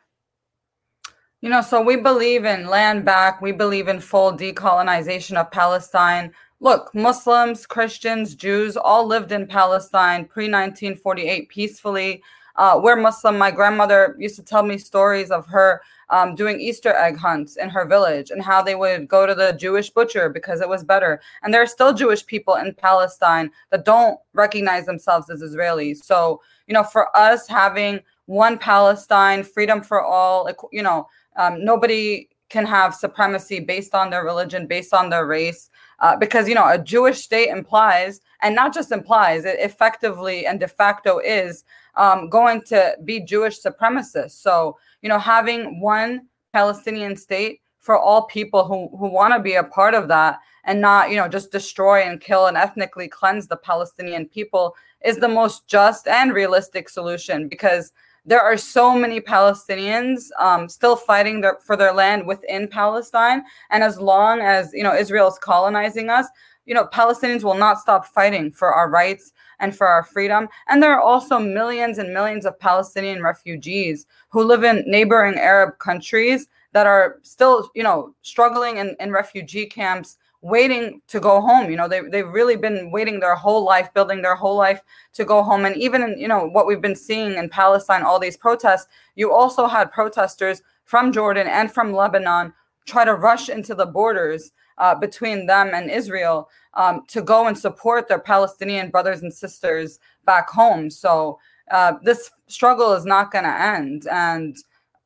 You know, so we believe in land back. We believe in full decolonization of Palestine. Look, Muslims, Christians, Jews all lived in Palestine pre 1948 peacefully. Uh, we're Muslim. My grandmother used to tell me stories of her um, doing Easter egg hunts in her village and how they would go to the Jewish butcher because it was better. And there are still Jewish people in Palestine that don't recognize themselves as Israelis. So, you know, for us having one Palestine, freedom for all, you know, um, nobody can have supremacy based on their religion, based on their race, uh, because you know a Jewish state implies, and not just implies, it effectively and de facto is um, going to be Jewish supremacists. So you know, having one Palestinian state for all people who who want to be a part of that and not you know just destroy and kill and ethnically cleanse the Palestinian people is the most just and realistic solution because there are so many Palestinians um, still fighting their, for their land within Palestine. And as long as you know Israel is colonizing us, you know Palestinians will not stop fighting for our rights and for our freedom. And there are also millions and millions of Palestinian refugees who live in neighboring Arab countries that are still, you know, struggling in, in refugee camps waiting to go home. You know, they, they've really been waiting their whole life, building their whole life to go home. And even, in, you know, what we've been seeing in Palestine, all these protests, you also had protesters from Jordan and from Lebanon try to rush into the borders uh, between them and Israel um, to go and support their Palestinian brothers and sisters back home. So uh, this struggle is not going to end. And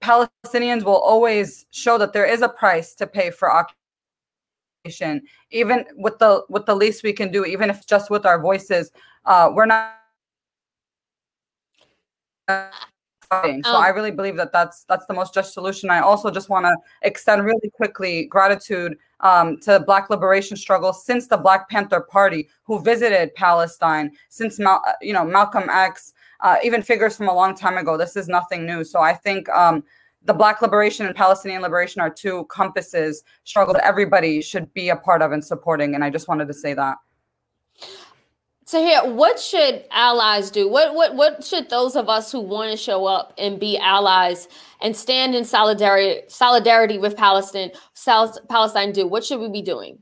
Palestinians will always show that there is a price to pay for occupation even with the with the least we can do even if just with our voices uh we're not fighting so um, i really believe that that's that's the most just solution i also just want to extend really quickly gratitude um, to black liberation struggle since the black panther party who visited palestine since Mal- you know malcolm x uh, even figures from a long time ago this is nothing new so i think um, the Black liberation and Palestinian liberation are two compasses struggle that everybody should be a part of and supporting. And I just wanted to say that. So here, what should allies do? What what what should those of us who want to show up and be allies and stand in solidarity solidarity with Palestine South Palestine do? What should we be doing?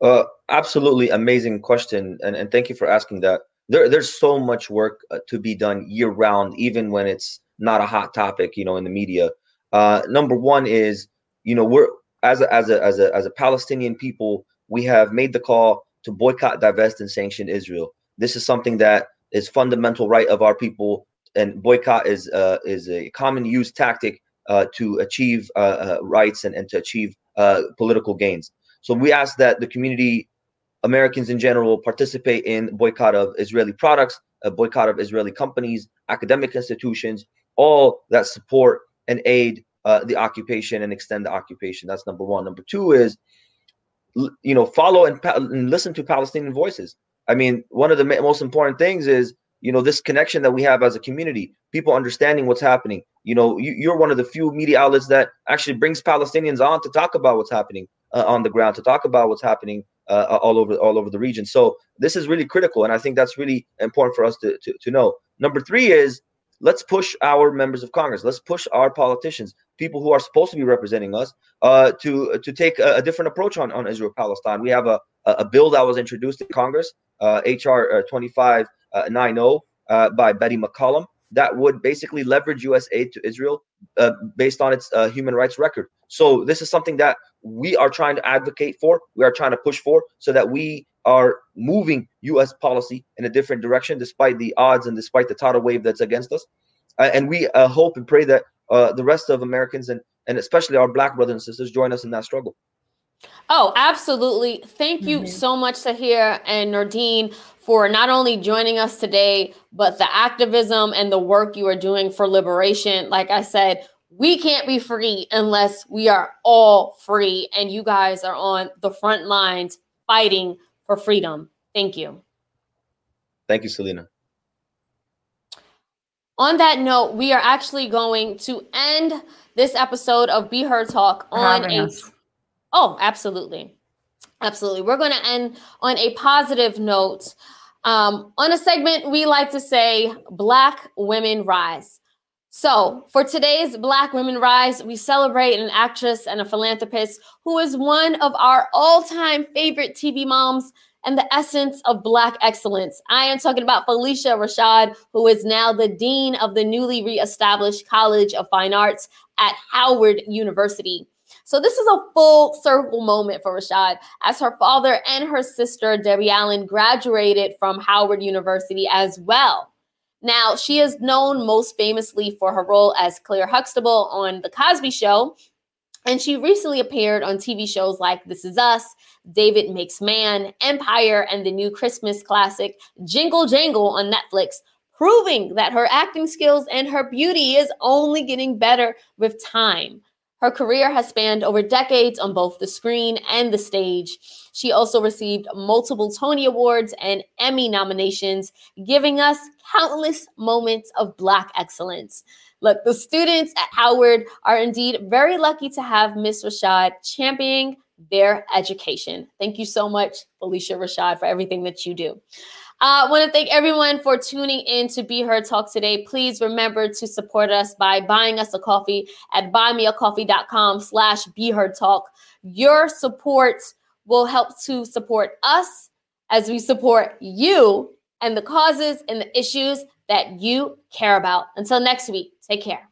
Uh, absolutely amazing question, and and thank you for asking that. There, there's so much work uh, to be done year round, even when it's not a hot topic, you know, in the media. Uh, number one is, you know, we're as a, as a as a as a Palestinian people, we have made the call to boycott, divest, and sanction Israel. This is something that is fundamental right of our people, and boycott is uh, is a common used tactic uh, to achieve uh, uh rights and, and to achieve uh, political gains. So we ask that the community, Americans in general, participate in boycott of Israeli products, a boycott of Israeli companies, academic institutions, all that support and aid uh, the occupation and extend the occupation. That's number one. Number two is, you know, follow and, and listen to Palestinian voices. I mean, one of the most important things is, you know, this connection that we have as a community, people understanding what's happening. You know, you, are one of the few media outlets that actually brings Palestinians on to talk about what's happening uh, on the ground, to talk about what's happening uh, all over all over the region. So this is really critical, and I think that's really important for us to, to, to know. Number three is let's push our members of Congress. Let's push our politicians, people who are supposed to be representing us, uh, to to take a, a, different approach on, on Israel Palestine. We have a, a bill that was introduced in Congress, uh, HR 2590 uh, uh, by Betty McCollum, that would basically leverage U.S. aid to Israel uh, based on its uh, human rights record. So this is something that we are trying to advocate for. We are trying to push for, so that we are moving U.S. policy in a different direction, despite the odds and despite the tidal wave that's against us. Uh, and we uh, hope and pray that uh, the rest of Americans and and especially our Black brothers and sisters join us in that struggle. Oh, absolutely. Thank you mm-hmm. so much, Tahir and Nerdeen, for not only joining us today, but the activism and the work you are doing for liberation. Like I said, we can't be free unless we are all free. And you guys are on the front lines fighting for freedom. Thank you. Thank you, Selena. On that note, we are actually going to end this episode of Be Heard Talk on a. Us. Oh, absolutely. Absolutely. We're going to end on a positive note. Um, on a segment we like to say, Black Women Rise. So, for today's Black Women Rise, we celebrate an actress and a philanthropist who is one of our all time favorite TV moms and the essence of Black excellence. I am talking about Phylicia Rashad, who is now the Dean of the newly reestablished College of Fine Arts at Howard University. So this is a full circle moment for Rashad as her father and her sister, Debbie Allen, graduated from Howard University as well. Now, she is known most famously for her role as Claire Huxtable on The Cosby Show. And she recently appeared on TV shows like This Is Us, David Makes Man, Empire, and the new Christmas classic Jingle Jangle on Netflix, proving that her acting skills and her beauty is only getting better with time. Her career has spanned over decades on both the screen and the stage. She also received multiple Tony Awards and Emmy nominations, giving us countless moments of Black excellence. Look, the students at Howard are indeed very lucky to have Miss Rashad championing their education. Thank you so much, Phylicia Rashad, for everything that you do. I uh, want to thank everyone for tuning in to Be Heard Talk today. Please remember to support us by buying us a coffee at buymeacoffee.com slash Be Heard Talk. Your support will help to support us as we support you and the causes and the issues that you care about. Until next week, take care.